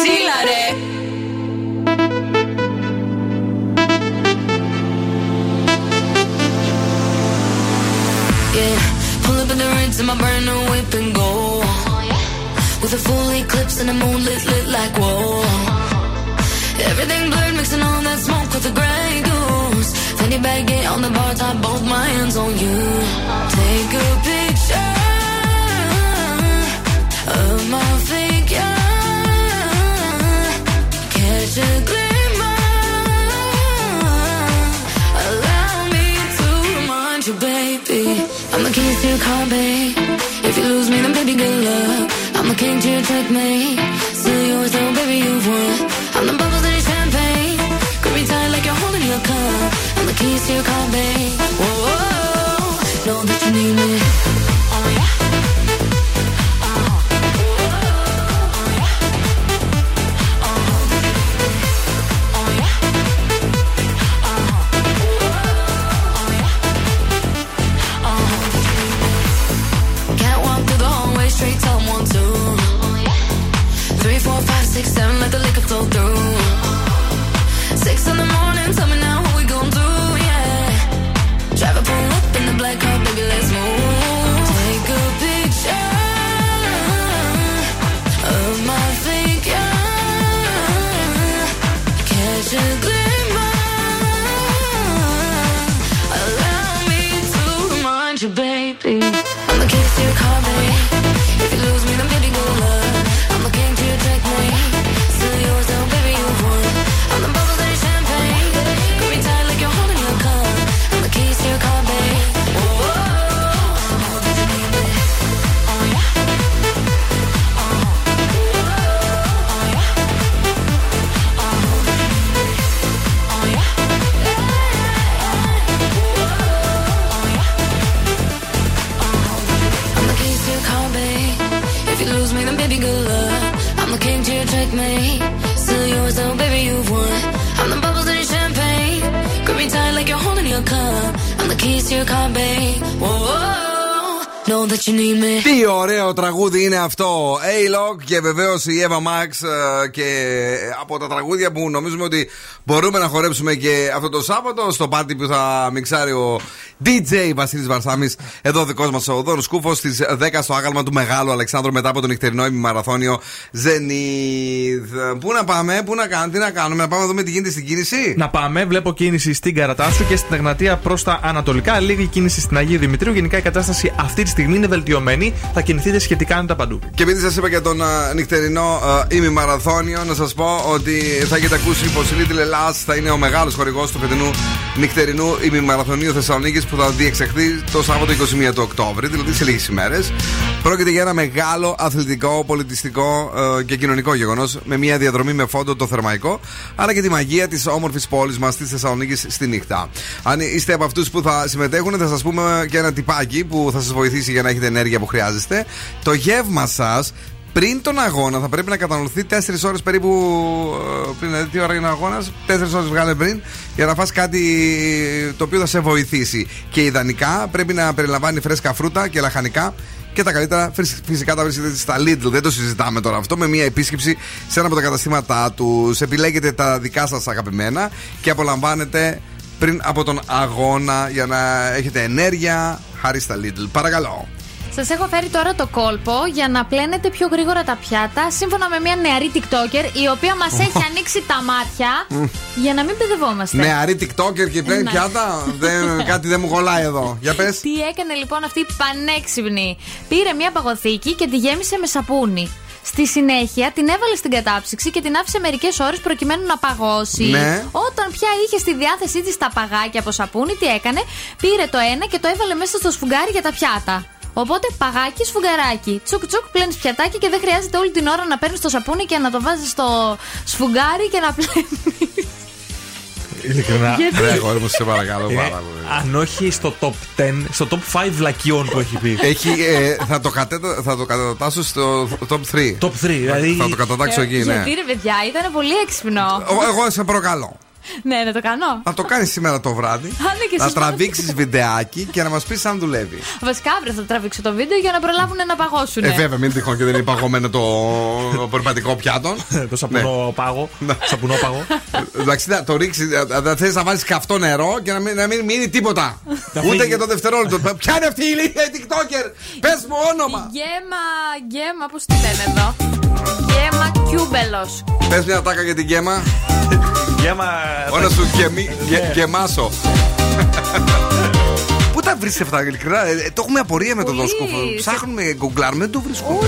Sílare. Yeah, pull up in the rinse in my brand new whip and go. With a full eclipse and a moonlit lit like whoa. Everything blurred, mixing all that smoke with the gray goose. Fanny baggy on the bar top, both my hands on you. Take a peek. To car, babe. If you lose me, then baby, good luck. I'm the king to your checkmate. Still yours, though, baby, you've won. I'm the bubbles in your champagne. Grip me tight like you're holding your cup. I'm the keys to your car, babe. Whoa, whoa, know that you need me. Αυτό. A-Log και βεβαίως η Eva Max ε, και από τα τραγούδια που νομίζουμε ότι μπορούμε να χορέψουμε και αυτό το Σάββατο στο πάρτι που θα μιξάρει ο DJ Βασίλης Βαρσάμι. Εδώ ο δικός μας ο Δόρο Κούφος στις 10 στο άγαλμα του Μεγάλου Αλεξάνδρου μετά από το νυχτερινό ημιμαραθώνιο Zenith. Πού να πάμε, πού να κάνουμε, τι να κάνουμε, να πάμε να δούμε τι γίνεται στην κίνηση; Να πάμε, βλέπω κίνηση στην Καρατάσου και στην Εγνατία προς τα Ανατολικά. Λίγη κίνηση στην Αγίου Δημητρίου. Γενικά η κατάσταση αυτή τη στιγμή είναι βελτιωμένη. Θα κινηθείτε σχετικά άνετα παντού. Και επειδή σας είπα για τον α, νυχτερινό uh, ημιμαραθώνιο, να σας πω ότι θα έχετε ακούσει πως η Little Ελλάς θα είναι ο μεγάλος χορηγός του φετινού νυχτερινού ημιμαραθωνίου Θεσσαλονίκης που θα διεξαχθεί το Σάββατο 21 του Οκτώβρη, δηλαδή σε λίγες ημέρες. Πρόκειται για ένα μεγάλο αθλητικό, πολιτιστικό ε, και κοινωνικό γεγονός με μια διαδρομή με φόντο το θερμαϊκό, αλλά και τη μαγεία της όμορφης πόλης μας της Θεσσαλονίκης στη νύχτα. Αν είστε από αυτούς που θα συμμετέχουν, θα σας πούμε και ένα τυπάκι που θα σας βοηθήσει για να έχετε ενέργεια που χρειάζεστε. Το γεύμα σας πριν τον αγώνα θα πρέπει να κατανοηθεί 4 ώρες περίπου. ε, Πριν, δηλαδή, τι ώρα είναι ο αγώνας, 4 ώρες βγάλε πριν για να φας κάτι το οποίο θα σε βοηθήσει. Και ιδανικά πρέπει να περιλαμβάνει φρέσκα φρούτα και λαχανικά και τα καλύτερα φυσ- φυσικά τα βρίσκεται στα Lidl. Δεν το συζητάμε τώρα αυτό. Με μια επίσκεψη σε ένα από τα καταστήματά τους. Επιλέγετε τα δικά σας αγαπημένα και απολαμβάνετε πριν από τον αγώνα για να έχετε ενέργεια χάρη στα Lidl. Παρακαλώ. Σας έχω φέρει τώρα το κόλπο για να πλένετε πιο γρήγορα τα πιάτα, σύμφωνα με μια νεαρή TikToker η οποία μας έχει ανοίξει τα μάτια για να μην παιδευόμαστε. Νεαρή TikToker και πλέον Ναι. πιάτα. δεν, κάτι δεν μου κολλάει εδώ. Για πες. Τι έκανε λοιπόν αυτή η πανέξυπνη. Πήρε μια παγωθήκη και τη γέμισε με σαπούνι. Στη συνέχεια την έβαλε στην κατάψυξη και την άφησε μερικές ώρες προκειμένου να παγώσει. Ναι. Όταν πια είχε στη διάθεσή της τα παγάκια από σαπούνι, τι έκανε, πήρε το ένα και το έβαλε μέσα στο σφουγγάρι για τα πιάτα. Οπότε παγάκι, σφουγγαράκι. Τσουκ τσουκ, πλένεις πιατάκι και δεν χρειάζεται όλη την ώρα να παίρνεις το σαπούνι και να το βάζεις στο σφουγγάρι και να πλένεις. Ειλικρινά. Γιατί; Ρε, αγόρι μου, σε παρακαλώ Ε, πάρα πολύ. αν όχι στο top 10, στο top 5 βλακιών που έχει πει. Έχει, ε, θα, το κατέτα, θα το κατατάσω στο top 3. Top 3, δηλαδή. Θα το κατατάξω εκεί, ναι. Γιατί ρε παιδιά, ήταν πολύ έξυπνο. Εγώ- Εγώ σε προκαλώ. Ναι, να το κάνω. Να το κάνεις σήμερα το βράδυ. Α, ναι, και να εσείς τραβήξεις βιντεάκι και να μας πεις αν δουλεύει. Βασικά αύριο θα τραβήξω το βίντεο για να προλάβουν να παγώσουν. Ε, βέβαια, μην τυχόν και δεν είναι παγωμένο το περπατικό πιάτο. το σαπουνό πάγο. Σαπουνό πάγο. Εντάξει, να το ρίξεις, θα θες να βάλεις καυτό νερό και να μην, να μην μείνει τίποτα. Να Ούτε φύγει. για το δευτερόλεπτο. Ποια είναι αυτή η ηλίθεια η TikToker, πες μου όνομα. Γέμα, γέμα, πώς τη λένε εδώ; Γέμα Κιούμπελος. Πες μια τάκα για την γέμα. Γέμα. Όλα σου γεμί- γε- γεμάσω. Πού τα βρεις αυτά, ειλικρινά; Ε, ε, το έχουμε απορία με το Πολύ. δόσκοπο. Ψάχνουμε, γκουγκλάρουμε, δεν το βρίσκουμε.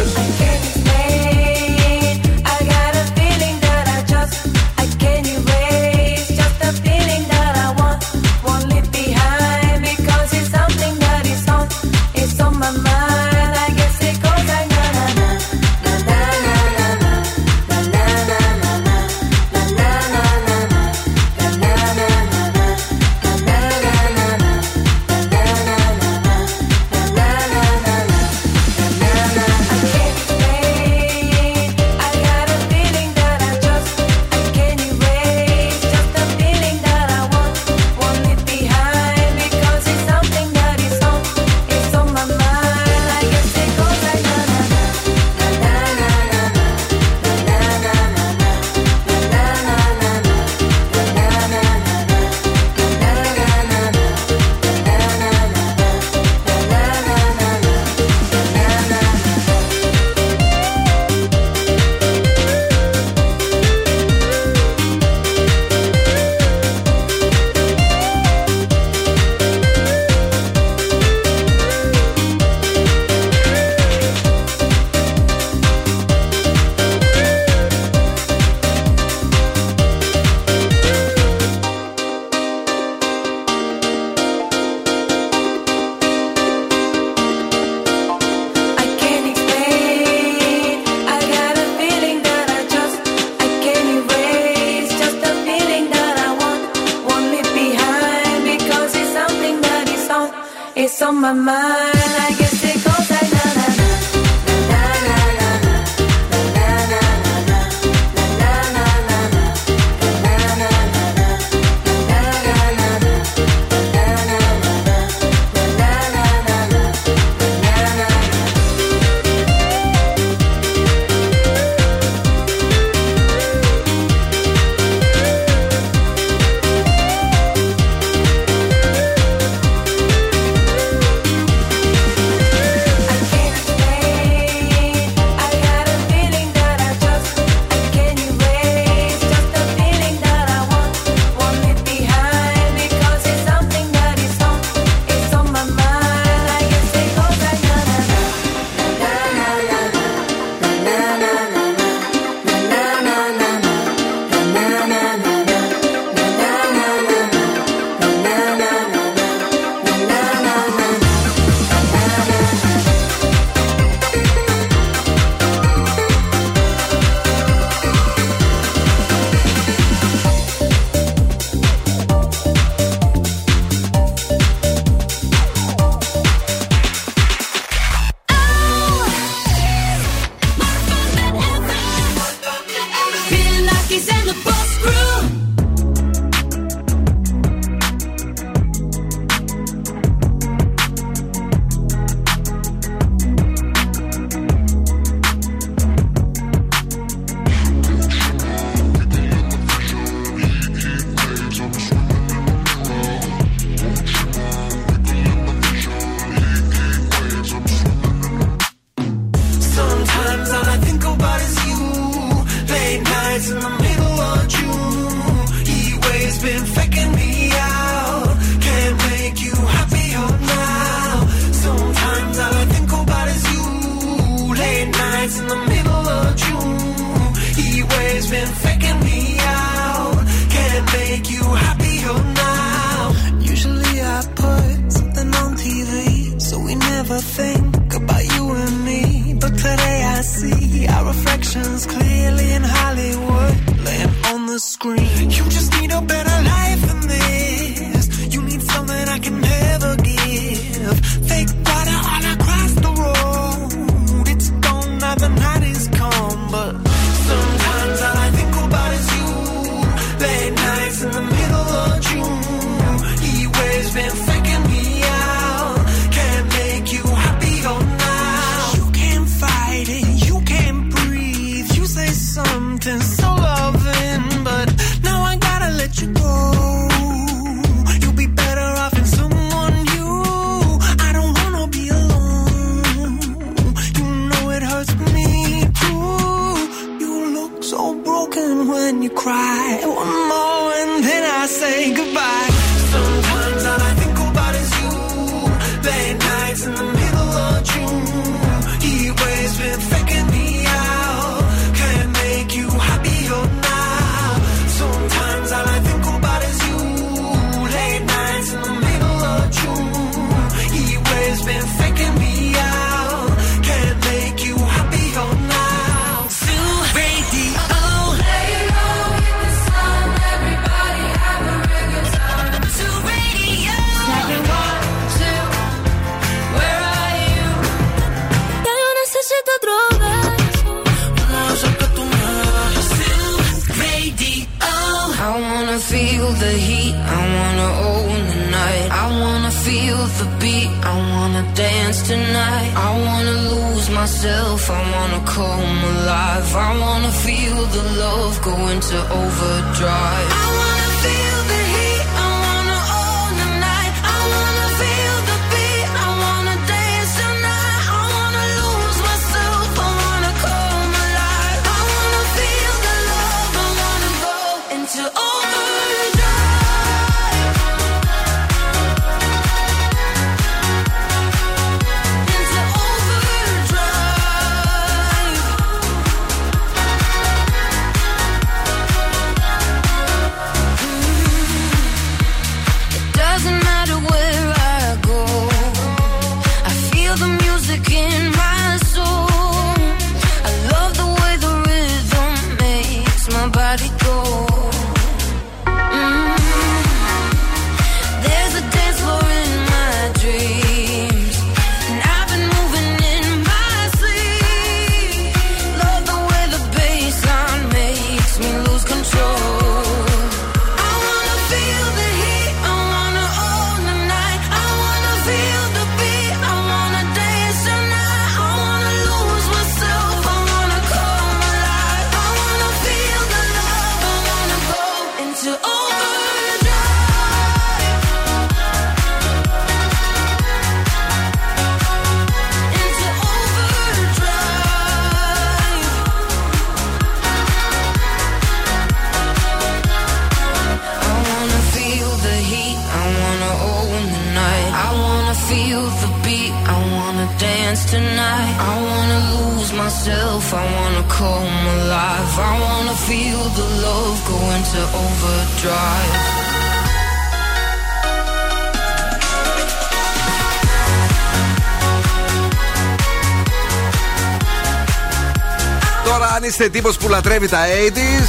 Τώρα, αν είστε τύπος που λατρεύει τα 80s,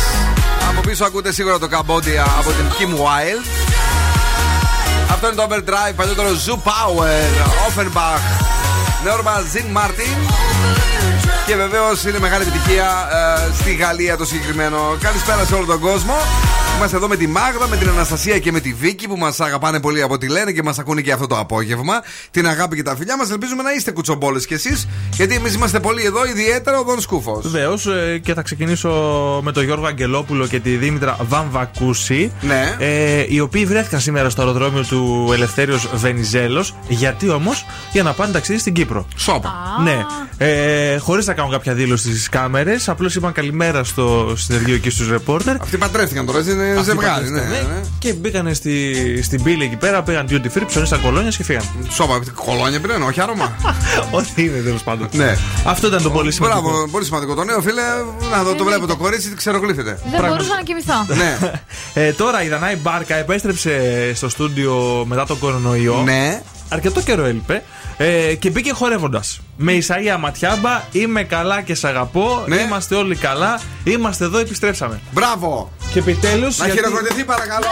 από πίσω ακούτε σίγουρα το Cambodia από την Kim Wilde. Αυτό είναι το Overdrive, παλιότερο Zoo Power, Offenbach, Norma Zin Martin. Και βεβαίως είναι μεγάλη επιτυχία ε, στη Γαλλία το συγκεκριμένο. Καλησπέρα σε όλο τον κόσμο. Είμαστε εδώ με τη Μάγδα, με την Αναστασία και με τη Βίκη που μας αγαπάνε πολύ από ό,τι λένε και μας ακούνε και αυτό το απόγευμα. Την αγάπη και τα φιλιά μας. Ελπίζουμε να είστε κουτσομπόλες κι εσείς, γιατί εμείς είμαστε πολύ εδώ, ιδιαίτερα ο Δον Σκούφος. Βεβαίως και θα ξεκινήσω με τον Γιώργο Αγγελόπουλο και τη Δήμητρα Βαμβακούση. Ναι. Ε, οι οποίοι βρέθηκαν σήμερα στο αεροδρόμιο του Ελευθέριος Βενιζέλος. Γιατί όμως, για να πάνε ταξίδι στην Κύπρο. Σόπα. Ναι. Ε, Χωρίς να κάνουν κάποια δήλωση στις κάμερες. Απλώς είπαν καλημέρα στο συνεργείο και στους ρεπόρτερ. Αυτοί παντρεύτηκαν τώρα, έτσι είναι Αυτοί ζευγάρι. Ναι, παντρεύτηκαν, ναι. Και μπήκαν στη, στην πύλη εκεί πέρα, πήγαν duty free, ψωνίσαν κολόνια και φύγαν. Σόπα, κολόνια πήραν, όχι άρωμα. Ό,τι είναι τέλος πάντων. Ναι. Αυτό ήταν το πολύ σημαντικό. Μπράβο, πολύ σημαντικό. Το νέο φίλε, να δω, το βλέπω το κορίτσι, τι ξερογλύφεται. Δεν μπορούσα να κοιμηθώ. Ναι. Ε, τώρα η Δανάη Μπάρκα επέστρεψε στο στούντιο μετά τον κορονοϊό. Ναι. Αρκετό καιρό έλειπε. Ε, και μπήκε χορεύοντας. Με Ισαία Ματιάμπα, είμαι καλά και σ' αγαπώ. Ναι. Είμαστε όλοι καλά. Είμαστε εδώ, επιστρέψαμε. Μπράβο! Και επιτέλους. Να χειροκροτηθεί παρακαλώ.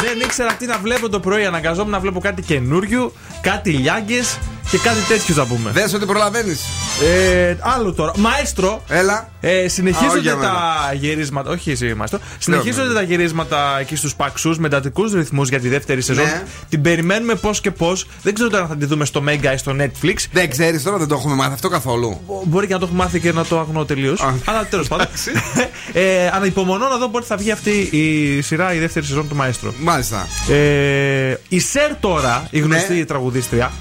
Δεν ήξερα τι να βλέπω το πρωί. Αναγκαζόμουν να βλέπω κάτι καινούριο, κάτι λιάγκες και κάτι τέτοιο θα πούμε. Δες ότι προλαβαίνεις. Ε, άλλο τώρα. Μαέστρο. Έλα. Ε, Α, συνεχίζονται όχι για τα γυρίσματα. Όχι εσύ, μαέστρο. Συνεχίζονται ναι. τα γυρίσματα εκεί στους παξούς με εντατικούς ρυθμούς για τη δεύτερη σεζόν. Ναι. Την περιμένουμε πώς και πώς. Δεν ξέρω τώρα αν θα τη δούμε στο Mega ή στο Netflix. Δεν ξέρεις τώρα, δεν το έχουμε μάθει αυτό καθόλου. Μπορεί και να το έχουμε μάθει και να το αγνώ τελείως. Αλλά τέλος πάντων. ε, ανυπομονώ να δω πότε θα βγει αυτή η σειρά, η δεύτερη σεζόν του Μαέστρο. Μάλιστα. Ε, η Σερ τώρα, η γνωστή τραγουδίστρια,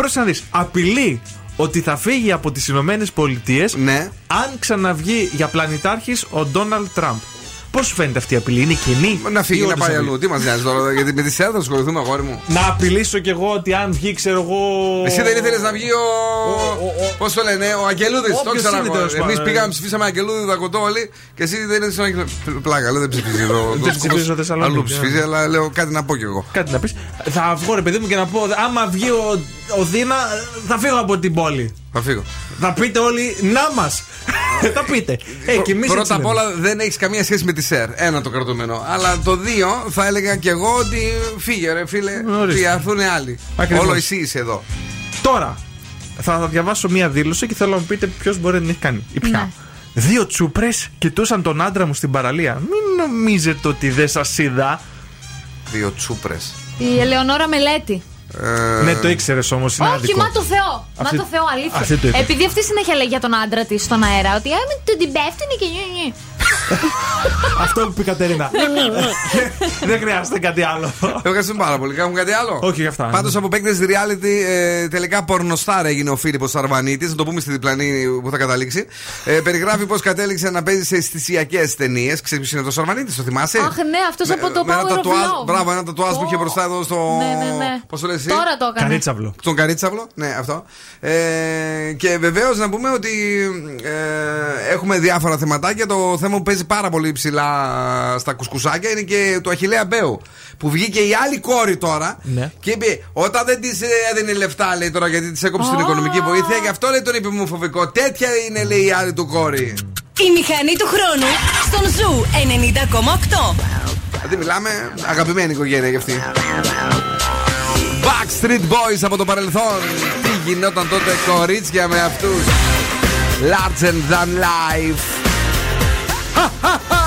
πρόσεχε να δεις, απειλεί ότι θα φύγει από τις Ηνωμένες Πολιτείες Ναι. αν ξαναβγεί για πλανητάρχης ο Ντόναλτ Τραμπ. Πώς σου φαίνεται αυτή η απειλή, είναι κοινή. Να φύγει ή να όντως πάει θα αλλού. Τι μας νοιάζει τώρα, γιατί με τη ΣΕΡ θα ασχοληθούμε, αγόρι μου. Να απειλήσω κι εγώ ότι αν βγει, ξέρω εγώ. Εσύ δεν ήθελες να βγει ο. Πώς το λένε, ο Αγγελούδης. Το Όποιος ξέρω είναι, εγώ. τέλος πάντων, Εμείς ε. πήγαμε, ψηφίσαμε Αγγελούδη, δακοτό όλοι και εσύ δεν είσαι στον Πλάκα, λέω δεν ψηφίζει εδώ. Δεν ψηφίζει στο Θεσσαλονίκη, Αλλού ναι. ψηφίζει, αλλά λέω κάτι να πω κι εγώ. Κάτι να πεις. Θα βγω ρε παιδί μου και να πω, άμα βγει ο, ο Δίνα, θα φύγω από την πόλη. Θα φύγω. Θα πείτε όλοι να μας. θα πείτε. Ε, και εμείς Πρώτα έτσι απ' λέμε. όλα δεν έχεις καμία σχέση με τη ΣΕΡ. Ένα το κρατούμενο. Αλλά το δύο θα έλεγα κι εγώ ότι φύγε ρε φίλε. Ορίστε. Και έρθουν άλλοι. Ακριβώς. Όλο εσύ είσαι εδώ. Τώρα θα διαβάσω μία δήλωση και θέλω να μου πείτε ποιος μπορεί να την έχει κάνει. Ή ποια. Δύο τσούπρες κοιτούσαν τον άντρα μου στην παραλία. Μην νομίζετε ότι δεν σας είδα. Δύο τσούπρες. Η Ελεονόρα Μελέτη. Ε, Ναι, το ήξερες όμως. Είναι Όχι, άδικο. μα το Θεό. Αυτή- Μα το Θεό, αλήθεια. αυτή το είπε. Επειδή αυτή συνέχεια λέει για τον άντρα της στον αέρα ότι «Α, με τον την πέφτουνε και νιου, νιου». Αυτό που είπε η Κατερίνα. Δεν χρειάζεται κάτι άλλο. Ευχαριστούμε πάρα πολύ. Κάνουμε κάτι άλλο; Όχι για αυτά. Πάντως από παίκτες reality ε, τελικά πορνοστάρ έγινε ο Φίλιππος Σαρβανίτης. Να το πούμε στη διπλανή που θα καταλήξει. Ε, περιγράφει πώς κατέληξε να παίζει σε αισθησιακές ταινίες. Ξέρεις ποιος είναι το Σαρβανίτης, το θυμάσαι; Αχ, ναι, αυτός από το με ένα Power of τατουάζ, Love. Μπράβο, ένα τατουάζ που είχε μπροστά εδώ στο. Ναι, ναι, ναι. Πώς το λες, εσύ; Τώρα το έκανε. Καρίτσαυλο. Στον Καρίτσαυλο, ναι, αυτό. Ε, και βεβαίως να πούμε ότι ε, έχουμε διάφορα θεματάκια. Το θέμα που παίζει πάρα πολύ ψηλά στα κουσκουσάκια είναι και του Αχιλλέα Μπέου. Που βγήκε η άλλη κόρη τώρα Ναι. και είπε: Όταν δεν της έδινε λεφτά, λέει τώρα γιατί της έκοψε την οικονομική βοήθεια, γι' αυτό λέει τον είπε ομοφοβικό. Τέτοια είναι, λέει η άλλη του κόρη. Η μηχανή του χρόνου στον Zoo 90,8. Δηλαδή μιλάμε αγαπημένη οικογένεια κι αυτή. Backstreet Boys από το παρελθόν. Τι γινόταν τότε κορίτσια με αυτούς. Larger than life.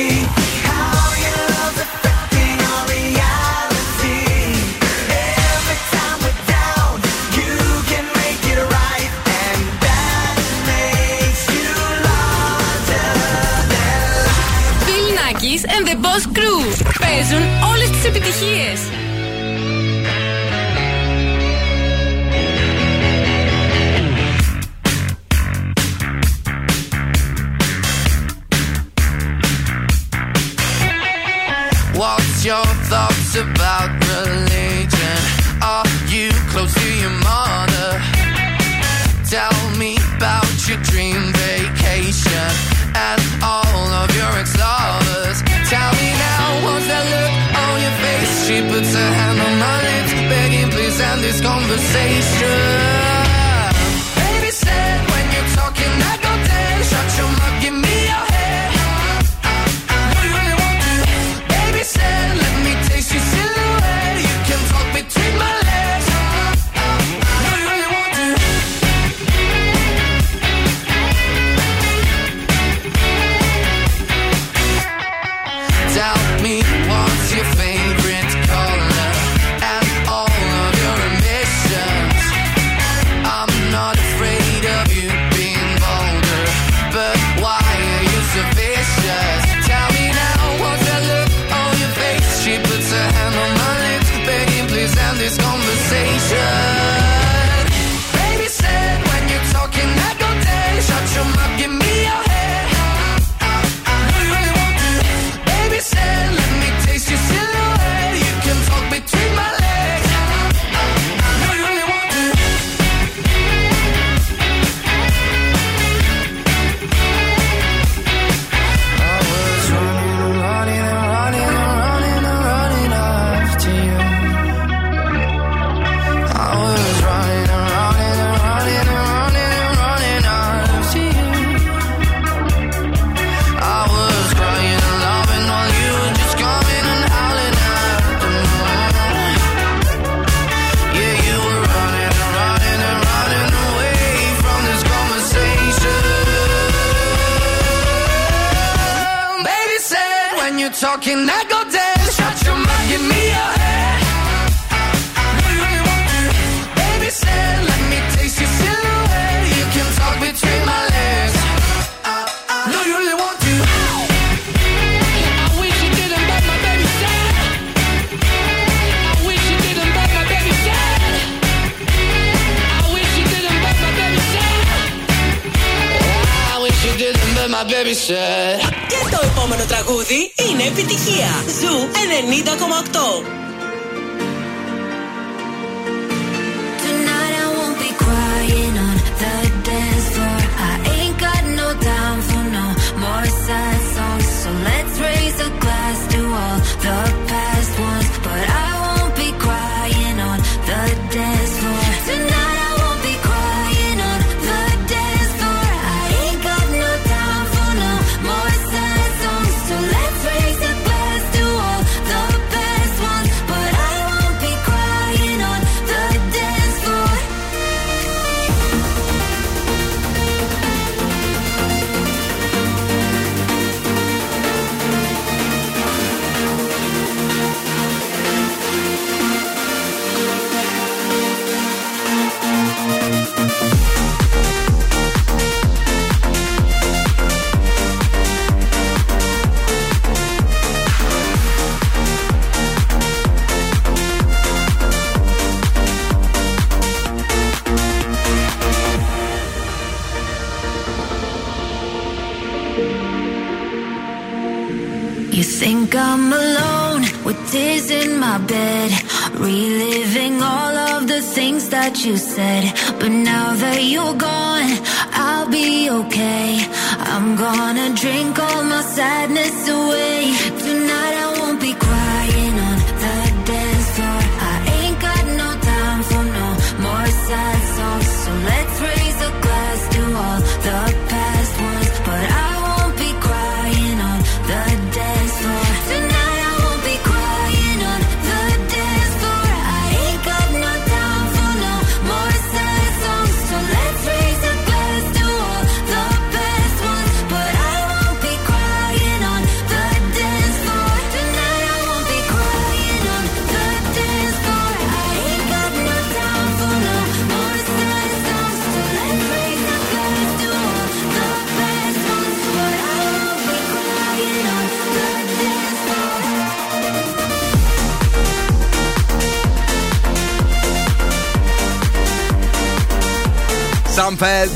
Yeah. You said.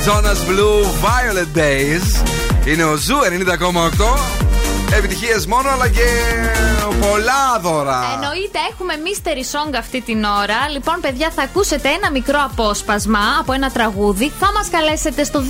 Jonas Blue, Violet Days. Είναι ο Zoo 90,8. Επιτυχίες μόνο, αλλά και πολλά δώρα. Εννοείται, έχουμε mystery song αυτή την ώρα. Λοιπόν, παιδιά, θα ακούσετε ένα μικρό απόσπασμα από ένα τραγούδι. Θα μας καλέσετε στο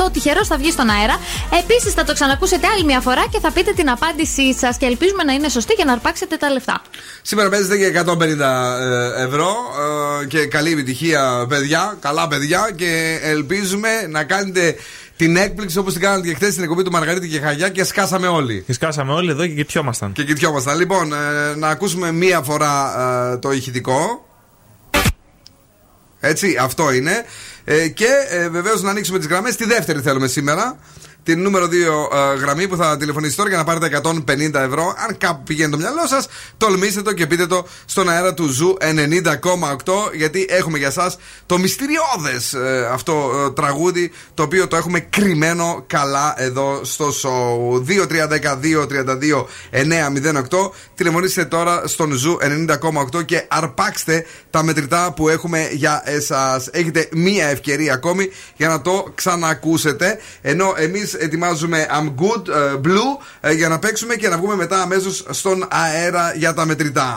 2310-232-908. Ο τυχερός θα βγει στον αέρα. Επίσης, θα το ξανακούσετε άλλη μια φορά και θα πείτε την απάντησή σας. Και ελπίζουμε να είναι σωστή για να αρπάξετε τα λεφτά. Σήμερα παίζετε και 150 ε, ευρώ ε, και καλή επιτυχία, παιδιά. Καλά, παιδιά. Και ελπίζουμε να κάνετε την έκπληξη όπως την κάνατε και χθες στην εκπομπή του Μαργαρίτη και Χαγιά και σκάσαμε όλοι. Και σκάσαμε όλοι εδώ και κοιτιόμασταν. Και κοιτιόμασταν. Λοιπόν, ε, να ακούσουμε μία φορά ε, το ηχητικό. Έτσι, αυτό είναι. Ε, και ε, βεβαίως να ανοίξουμε τις γραμμές. Τη δεύτερη θέλουμε σήμερα. Την νούμερο 2 ε, γραμμή που θα τηλεφωνήσει τώρα για να πάρετε 150 ευρώ. Αν κάπου πηγαίνει το μυαλό σας, τολμήστε το και πείτε το στον αέρα του Zoo 90,8. Γιατί έχουμε για εσάς το μυστηριώδες αυτό ε, τραγούδι το οποίο το έχουμε κρυμμένο καλά εδώ στο show. 2-3-10-2-32-908. Τηλεφωνήστε τώρα στον Zoo 90,8 και αρπάξτε τα μετρητά που έχουμε για εσάς. Έχετε μία ευκαιρία ακόμη για να το ξανακούσετε. Ενώ εμείς ετοιμάζουμε I'm Good ε, Blue ε, για να παίξουμε και να βγούμε μετά αμέσως στον αέρα για τα μετρητά.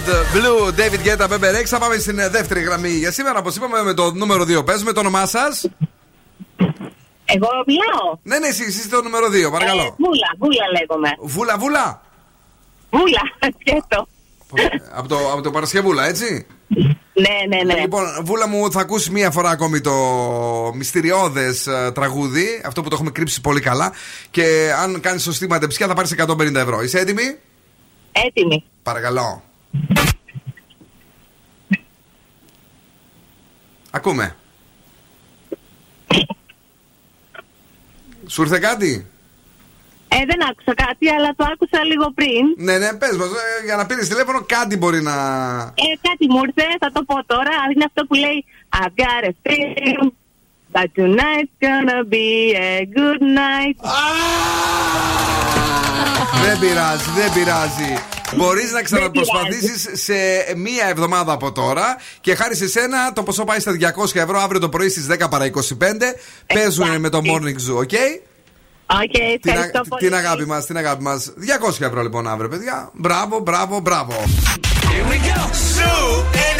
I'm good, blue, David Guetta, Bebe Rex. Θα πάμε στην ε, δεύτερη γραμμή για σήμερα. Όπως είπαμε, με το νούμερο 2. Παίζουμε το όνομά σας. Εγώ μιλάω. Ναι, ναι, εσεί είστε το νούμερο 2, παρακαλώ. Ε, βούλα, βούλα λέγομαι. Βούλα, βούλα. Βούλα, σκέτο. από, το, από το Παρασκευούλα, έτσι. Ναι, ναι, ναι. Λοιπόν, Βούλα μου, θα ακούσεις μία φορά ακόμη το μυστηριώδες τραγούδι. Αυτό που το έχουμε κρύψει πολύ καλά. Και αν κάνεις σωστή μαντεψιά, θα πάρεις 150 ευρώ. Είσαι έτοιμη; Έτοιμη. Παρακαλώ. Ακούμε. Σου ήρθε κάτι; Ε, δεν άκουσα κάτι, αλλά το άκουσα λίγο πριν. Ναι, ναι, πες μας, ε, για να πήρες τηλέφωνο κάτι μπορεί να... Ε, κάτι μου ήρθε, θα το πω τώρα. Είναι αυτό που λέει I've got a feeling that tonight's gonna be a good night. Δεν πειράζει, δεν πειράζει. Μπορείς να ξαναπροσπαθήσεις σε μία εβδομάδα από τώρα και χάρη σε σένα το ποσό πάει στα 200 ευρώ αύριο το πρωί στις 10 παρα 25. Παίζουν με το Morning Zoo, OK; OK, Την, ευχαριστώ α- πολύ. την αγάπη μας, την αγάπη μας. 200 ευρώ λοιπόν αύριο, παιδιά. Μπράβο, μπράβο, μπράβο. Zoo 90,8.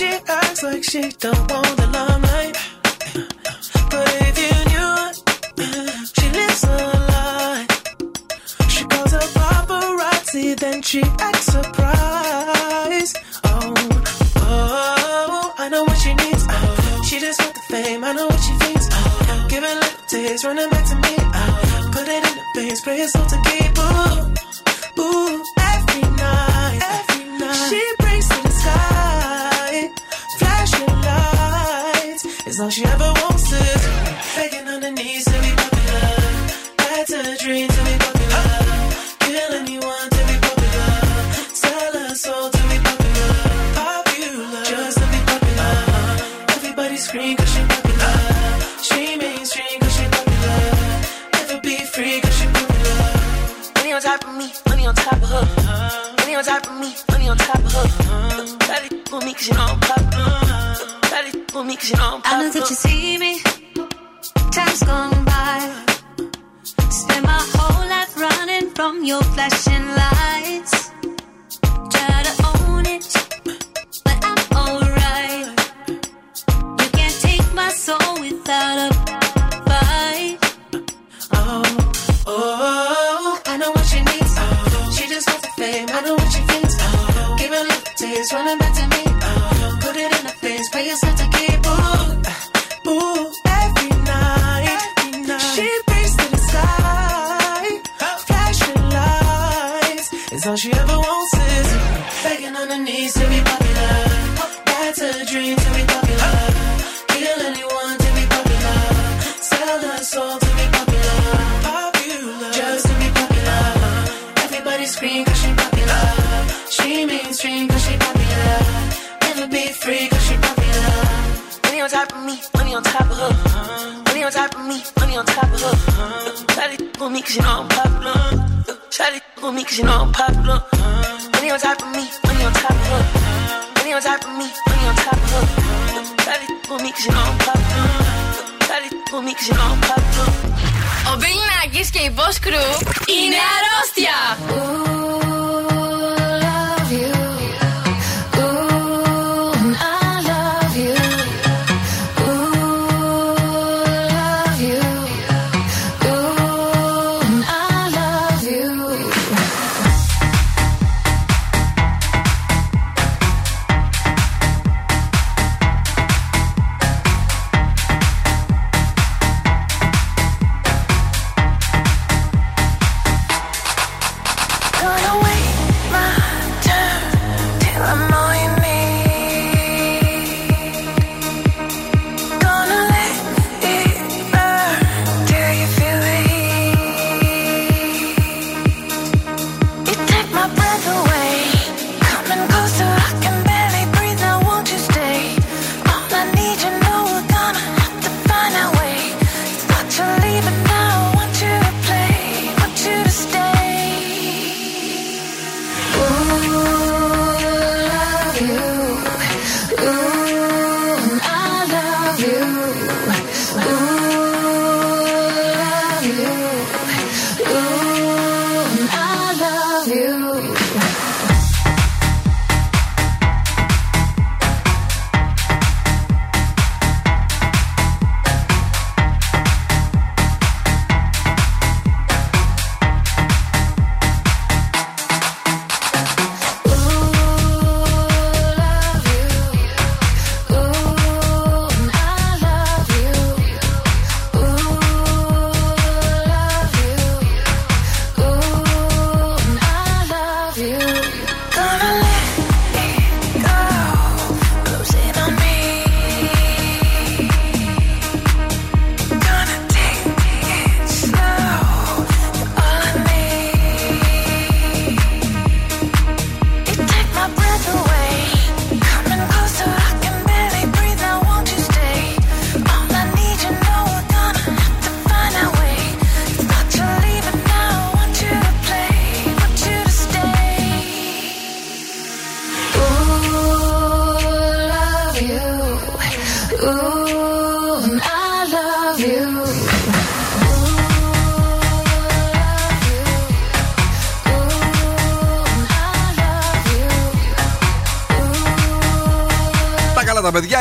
she acts like she don't want the limelight. But if you knew she lives a lie. She calls her paparazzi, then she acts surprised. Oh, oh, I know what she needs. Oh, she just want the fame, I know what she thinks. Oh, her little taste, running back to me. Oh, put it in the face, pray it's all to keep. All she ever wants is begging on her knees to be popular. That's a dream to be popular. Kill anyone to be popular. Sell her soul to be popular. Popular, just to be popular. Everybody scream cause she popular. She mainstream cause she popular. Never be free cause she popular. Money on top of me, money on top of her. Money on top of me, money on top of her. Daddy for me cause you know I'm popular. Daddy for me cause you know I'm I know popular. that you see me. Time's gone by. Spend my whole life running from your flashing lights. Try to own it, but I'm alright. You can't take my soul without a fight. Oh, oh, I know what she needs. Oh, she just wants the fame. I know what she thinks. Oh, give her little taste, running back to me. Oh, put it in her face, pay yourself It's all she ever wants is Begging on her knees to be popular. That's a dream to be popular. Kill anyone to be popular. Sell her soul to be popular. Popular. Just to be popular. Everybody scream cause she popular. She mainstream cause she popular. Never be free cause she popular. Money on top of me, money on top of her. Money on top of me, money on top of her. Shawty on me cause you know I'm popular. Shawty on me cause you know I'm popular. Money on top of me, money on top of her. Money on top of me, money on top of her. Shawty on me cause you know I'm popular. Shawty on me cause you know I'm popular. Ο Μπιλνάκης και η Boss Crew είναι αρρώστια. Gonna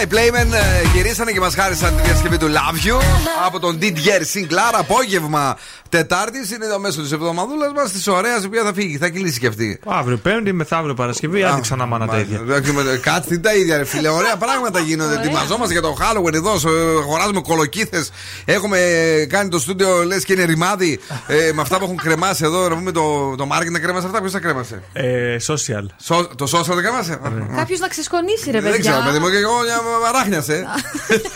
Playmen ε, γυρίσανε και μας χάρισαν τη διασκευή του Love You από τον Didier Sinclair. Απόγευμα Τετάρτη είναι το μέσο της εβδομαδούλας μας της ωραίας η οποία θα φύγει, θα κυλήσει και αυτή. Αύριο Πέμπτη, μεθαύριο Παρασκευή, άντε ξανά μάνα τα ίδια. Κάτι τα ίδια, ρε φίλε. Ωραία πράγματα γίνονται. Ετοιμαζόμαστε για το Halloween εδώ. ε, Αγοράζουμε κολοκύθες. Έχουμε κάνει το στούντιο, λες και είναι ρημάδι. ε, με αυτά που έχουν κρεμάσει εδώ. Να πούμε το, το marketing να κρέμασε αυτά. Ποιος τα κρέμασε; Ε, social. Σο- το social το κρέμασε; Κάποιος να ξεσκονίσει, ρε Δεν παιδιά. ξέρω, παιδί μου, και εγώ μια ράχνιασε.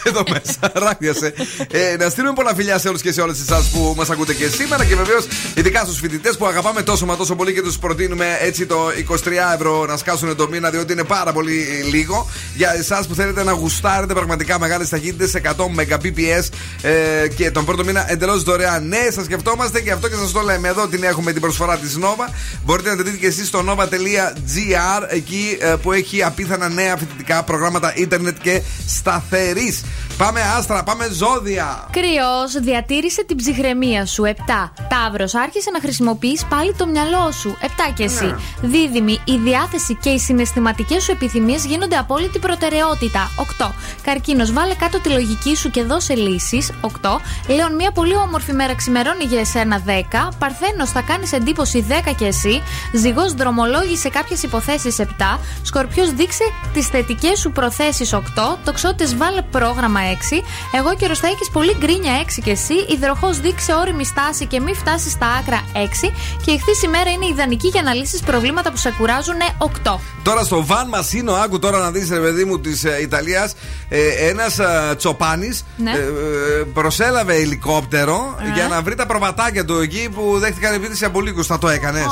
Εδώ μέσα, ράχνιασε. Ε, να στείλουμε πολλά φιλιά σε όλους και σε όλες εσάς που μας ακούτε και σήμερα και βεβαίως ειδικά στους φοιτητές που αγαπάμε τόσο μα τόσο πολύ και τους προτείνουμε έτσι το 23 ευρώ να σκάσουν το μήνα διότι είναι πάρα πολύ λίγο. Για εσάς που θέλετε να γουστάρετε πραγματικά μεγάλες ταχύτητε 100 Mbps ε, και τον πρώτο μήνα εντελώς δωρεάν. Ναι, σας σκεφτόμαστε και αυτό και σας το λέμε εδώ την έχουμε την προσφορά της Nova. Μπορείτε να τη δείτε και εσείς στο nova.gr εκεί ε, που έχει απίθανα νέα φοιτητικά προγράμματα ίντερνετ και σταθερής. Πάμε άστρα, πάμε ζώδια. Κρυός, διατήρησε την ψυχραιμία σου. 7. Ταύρος, άρχισε να χρησιμοποιείς πάλι το μυαλό σου. 7 και εσύ. Ναι. Δίδυμη, η διάθεση και οι συναισθηματικές σου επιθυμίες γίνονται απόλυτη προτεραιότητα. 8. Καρκίνος, βάλε κάτω τη λογική σου και δώσε λύσεις. 8. Λέων, μια πολύ όμορφη μέρα ξημερώνει για εσένα. 10. Παρθένος, θα κάνεις εντύπωση 10 και εσύ. Ζυγός, δρομολόγησε κάποιες υποθέσεις. 7. Σκορπιός, δείξε τις θετικές σου προθέσεις. 8. Τοξότες, βάλε πρόγραμμα. Εγώ και ο Ροσταϊκής πολύ γκρίνια 6 και εσύ. Υδροχό δείξε όρημη στάση και μη φτάσει στα άκρα 6. Και η χθή ημέρα είναι ιδανική για να λύσεις προβλήματα που σε κουράζουν 8. Τώρα στο βαν Μασίνο, άκου τώρα να δεις, ρε παιδί μου, της Ιταλίας, ε, ένας τσοπάνης Ναι. ε, ε, προσέλαβε ελικόπτερο Ε. για να βρει τα προβατάκια του εκεί που δέχτηκαν επίθεση από λύκους. Θα το έκανες; Α,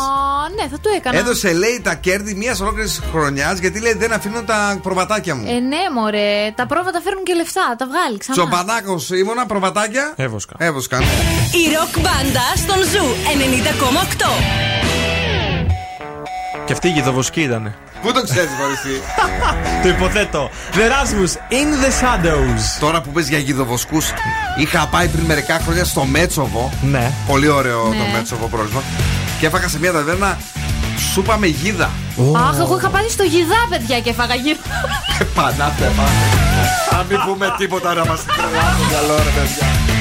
ναι, θα το έκανα. Έδωσε, λέει, τα κέρδη μιας ολόκληρης χρονιάς γιατί λέει δεν αφήνω τα προβατάκια μου. Ε, ναι, μωρέ. Τα πρόβατα φέρνουν και λεφτά. Τα βγάλει ξανά. Τσοπανάκο ήμουνα, προβατάκια. Έβοσκα. Έβοσκα. Η ροκ μπάντα στον Zoo 90,8. Και αυτή η γιδοβοσκή ήταν. Πού το ξέρεις, Μαριστή. Το υποθέτω. The Rasmus in the Shadows. Τώρα που πες για γιδοβοσκούς Είχα πάει πριν μερικά χρόνια στο Μέτσοβο Ναι. Πολύ ωραίο Ναι. το Μέτσοβο πρόσωπο Και έφαγα σε μια ταβέρνα Σούπα με γίδα. Αχ, εγώ είχα πάει στο γιδά, παιδιά, και έφαγα γύρω. Πανάτε Να μην πούμε τίποτα να μας τρελάνε το μυαλό ρε παιδιά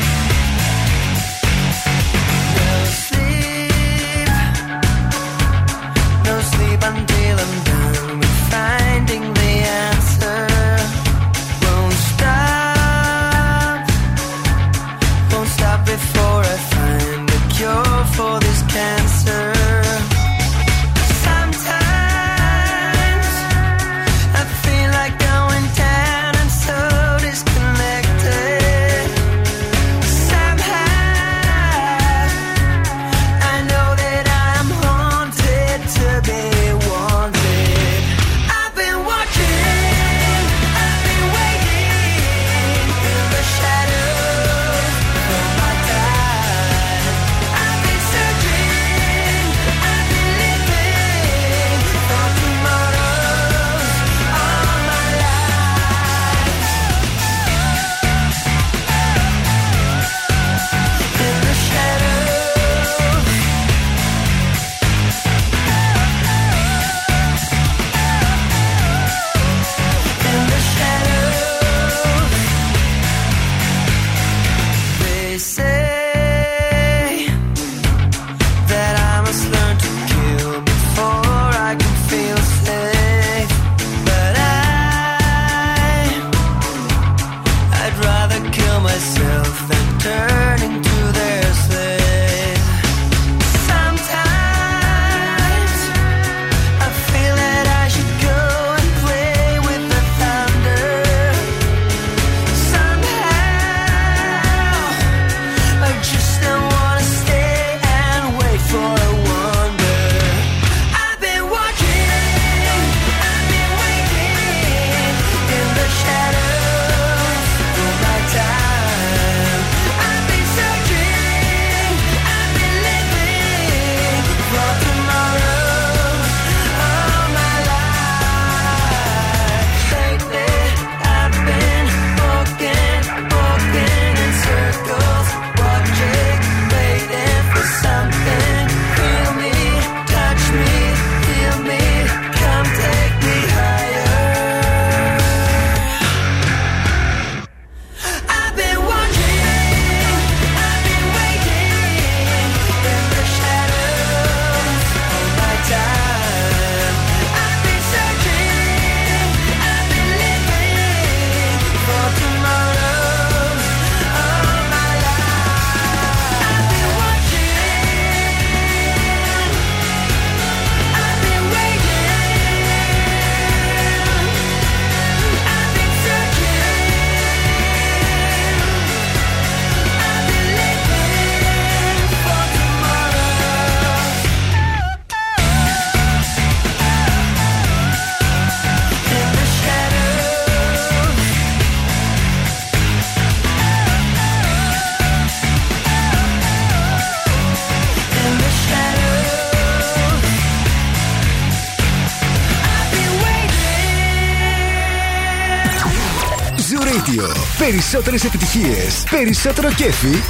Περισσότερες επιτυχίες, περισσότερο κέφι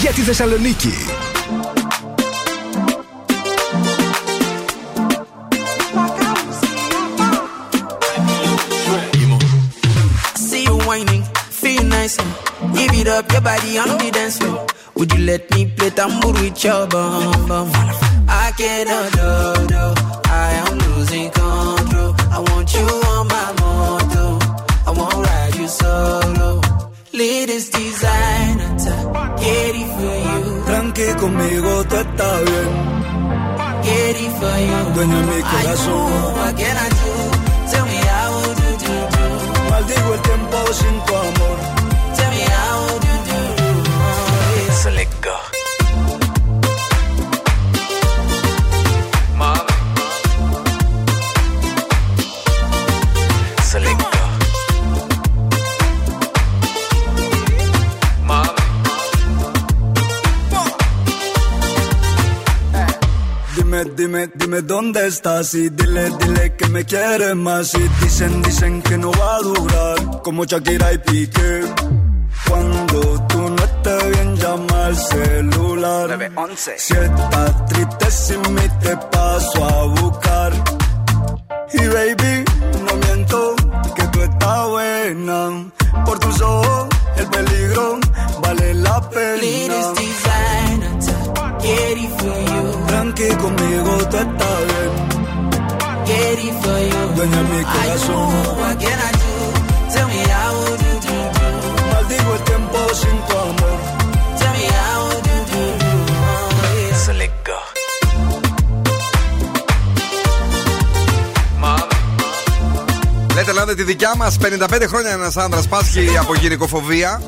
για τη Θεσσαλονίκη. See you whining, feel nice. Give it up, your body on the dance floor. Would you let me play tambour with your bum bum? I cannot do, do. Está bien. Get it for you. Dueña de mi I corazón. do, what can I do? Tell me how do do do. Maldigo el tiempo sin tu amor. Tell me how do do do. Oh, Dime, dime, dónde estás y dile, dile que me quieres más y dicen, dicen que no va a durar como Shakira y Piqué. Cuando tú no estés bien llama al celular. Si estás triste sin mí te paso a buscar. Y baby, no miento que tú estás buena. Por tus ojos el peligro vale la pena. Designer to get it for you. Tranqui conmigo tú estás bien. Get it for you. Dueña de mi I do, corazón. what can I do? Tell me how do do do. Maldigo el tiempo sin tu amor. Tell me how do do do. Oh, yeah. So let go. Mom. Λέτε, λέτε, τη δικιά μα 55 χρόνια ένα άντρα πάσχει από γυναικοφοβία.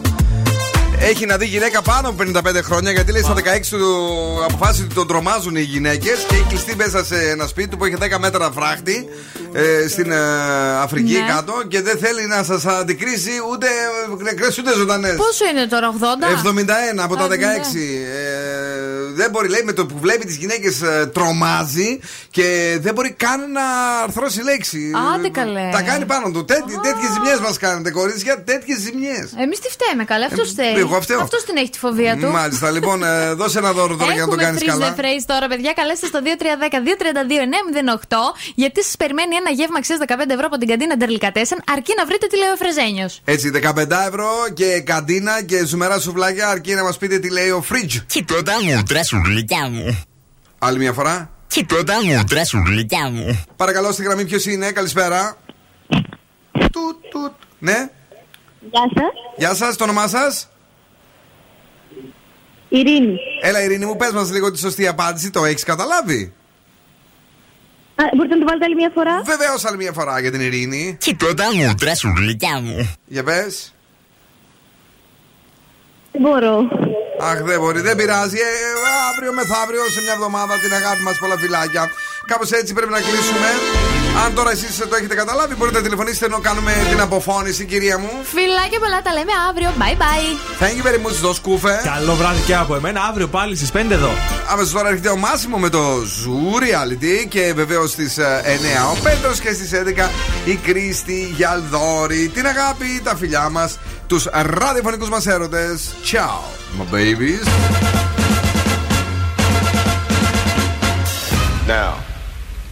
Έχει να δει γυναίκα πάνω από 55 χρόνια γιατί λέει στα 16 του αποφάσισε ότι τον τρομάζουν οι γυναίκες και έχει κλειστεί μέσα σε ένα σπίτι του που έχει 10 μέτρα φράχτη ε, στην ε, Αφρική Ναι. κάτω και δεν θέλει να σας αντικρίσει ούτε νεκρέ ούτε ζωντανές. Πόσο είναι τώρα, 80? 71 από τα Α, 16. ναι. Ε, δεν μπορεί, λέει, με το που βλέπει τις γυναίκες τρομάζει και δεν μπορεί καν να αρθρώσει λέξη. Άντε καλέ. Τα κάνει πάνω του. Τέτοιες ζημιές μας κάνετε, κορίτσια, τέτοιες ζημιές. Εμείς τι φταίμε, καλά. Αυτός φταίει. Ε, εγώ φταίω. Αυτός την έχει τη φοβία του. Μάλιστα, λοιπόν, ε, δώσε ένα δώρο τώρα για να το Έχουμε κάνεις freeze καλά. the phrase τώρα, παιδιά. Καλέστε στο 2310-232-908 γιατί σας περιμένει ένα γεύμα αξίας 15 ευρώ από την καντίνα Ντερλικατέσεν αρκεί να βρείτε τι λέει ο Φρεζένιο. Έτσι, 15 ευρώ και καντίνα και ζουμερά σουβλάκια αρκεί να μας πείτε τι λέει ο Φριτζ. Και πρώτα μου τρασουλιά μου. Άλλη μια φορά. Και πρώτα μου τρασουλιά μου. Παρακαλώ στη γραμμή ποιος είναι, καλησπέρα. Τουτ, τουτ. Ναι, Γεια σας. γεια σας, το όνομά σας. Ειρήνη. Έλα, Ειρήνη μου, πες μας λίγο τη σωστή απάντηση. Το έχεις καταλάβει; Α, μπορείτε να το βάλετε άλλη μια φορά; Βεβαίως, άλλη μια φορά για την Ειρήνη. Και πρώτα μου τρασουλιά μου. Για πες. Δεν μπορώ. Αχ, δεν μπορεί, δεν πειράζει. Ε, αύριο μεθαύριο, σε μια εβδομάδα, την αγάπη μας, πολλά φιλάκια. Κάπως έτσι πρέπει να κλείσουμε. Αν τώρα εσείς το έχετε καταλάβει, μπορείτε να τηλεφωνήσετε ενώ κάνουμε την αποφώνηση, κυρία μου. Φιλάκια πολλά, τα λέμε αύριο. Bye bye. Thank you very much, δώσ' κούφε. Καλό βράδυ και από εμένα. Αύριο πάλι στις 5 εδώ. Άμεσα τώρα έρχεται ο Μάσιμο με το Zoo Reality και βεβαίως στις 9 ο Πέτρος και στις 11 η Κρίστη Γιαλδόρη. Την αγάπη, τα φιλιά μας, τους ραδιοφωνικούς μας έρωτες. Ciao, my babies. Now,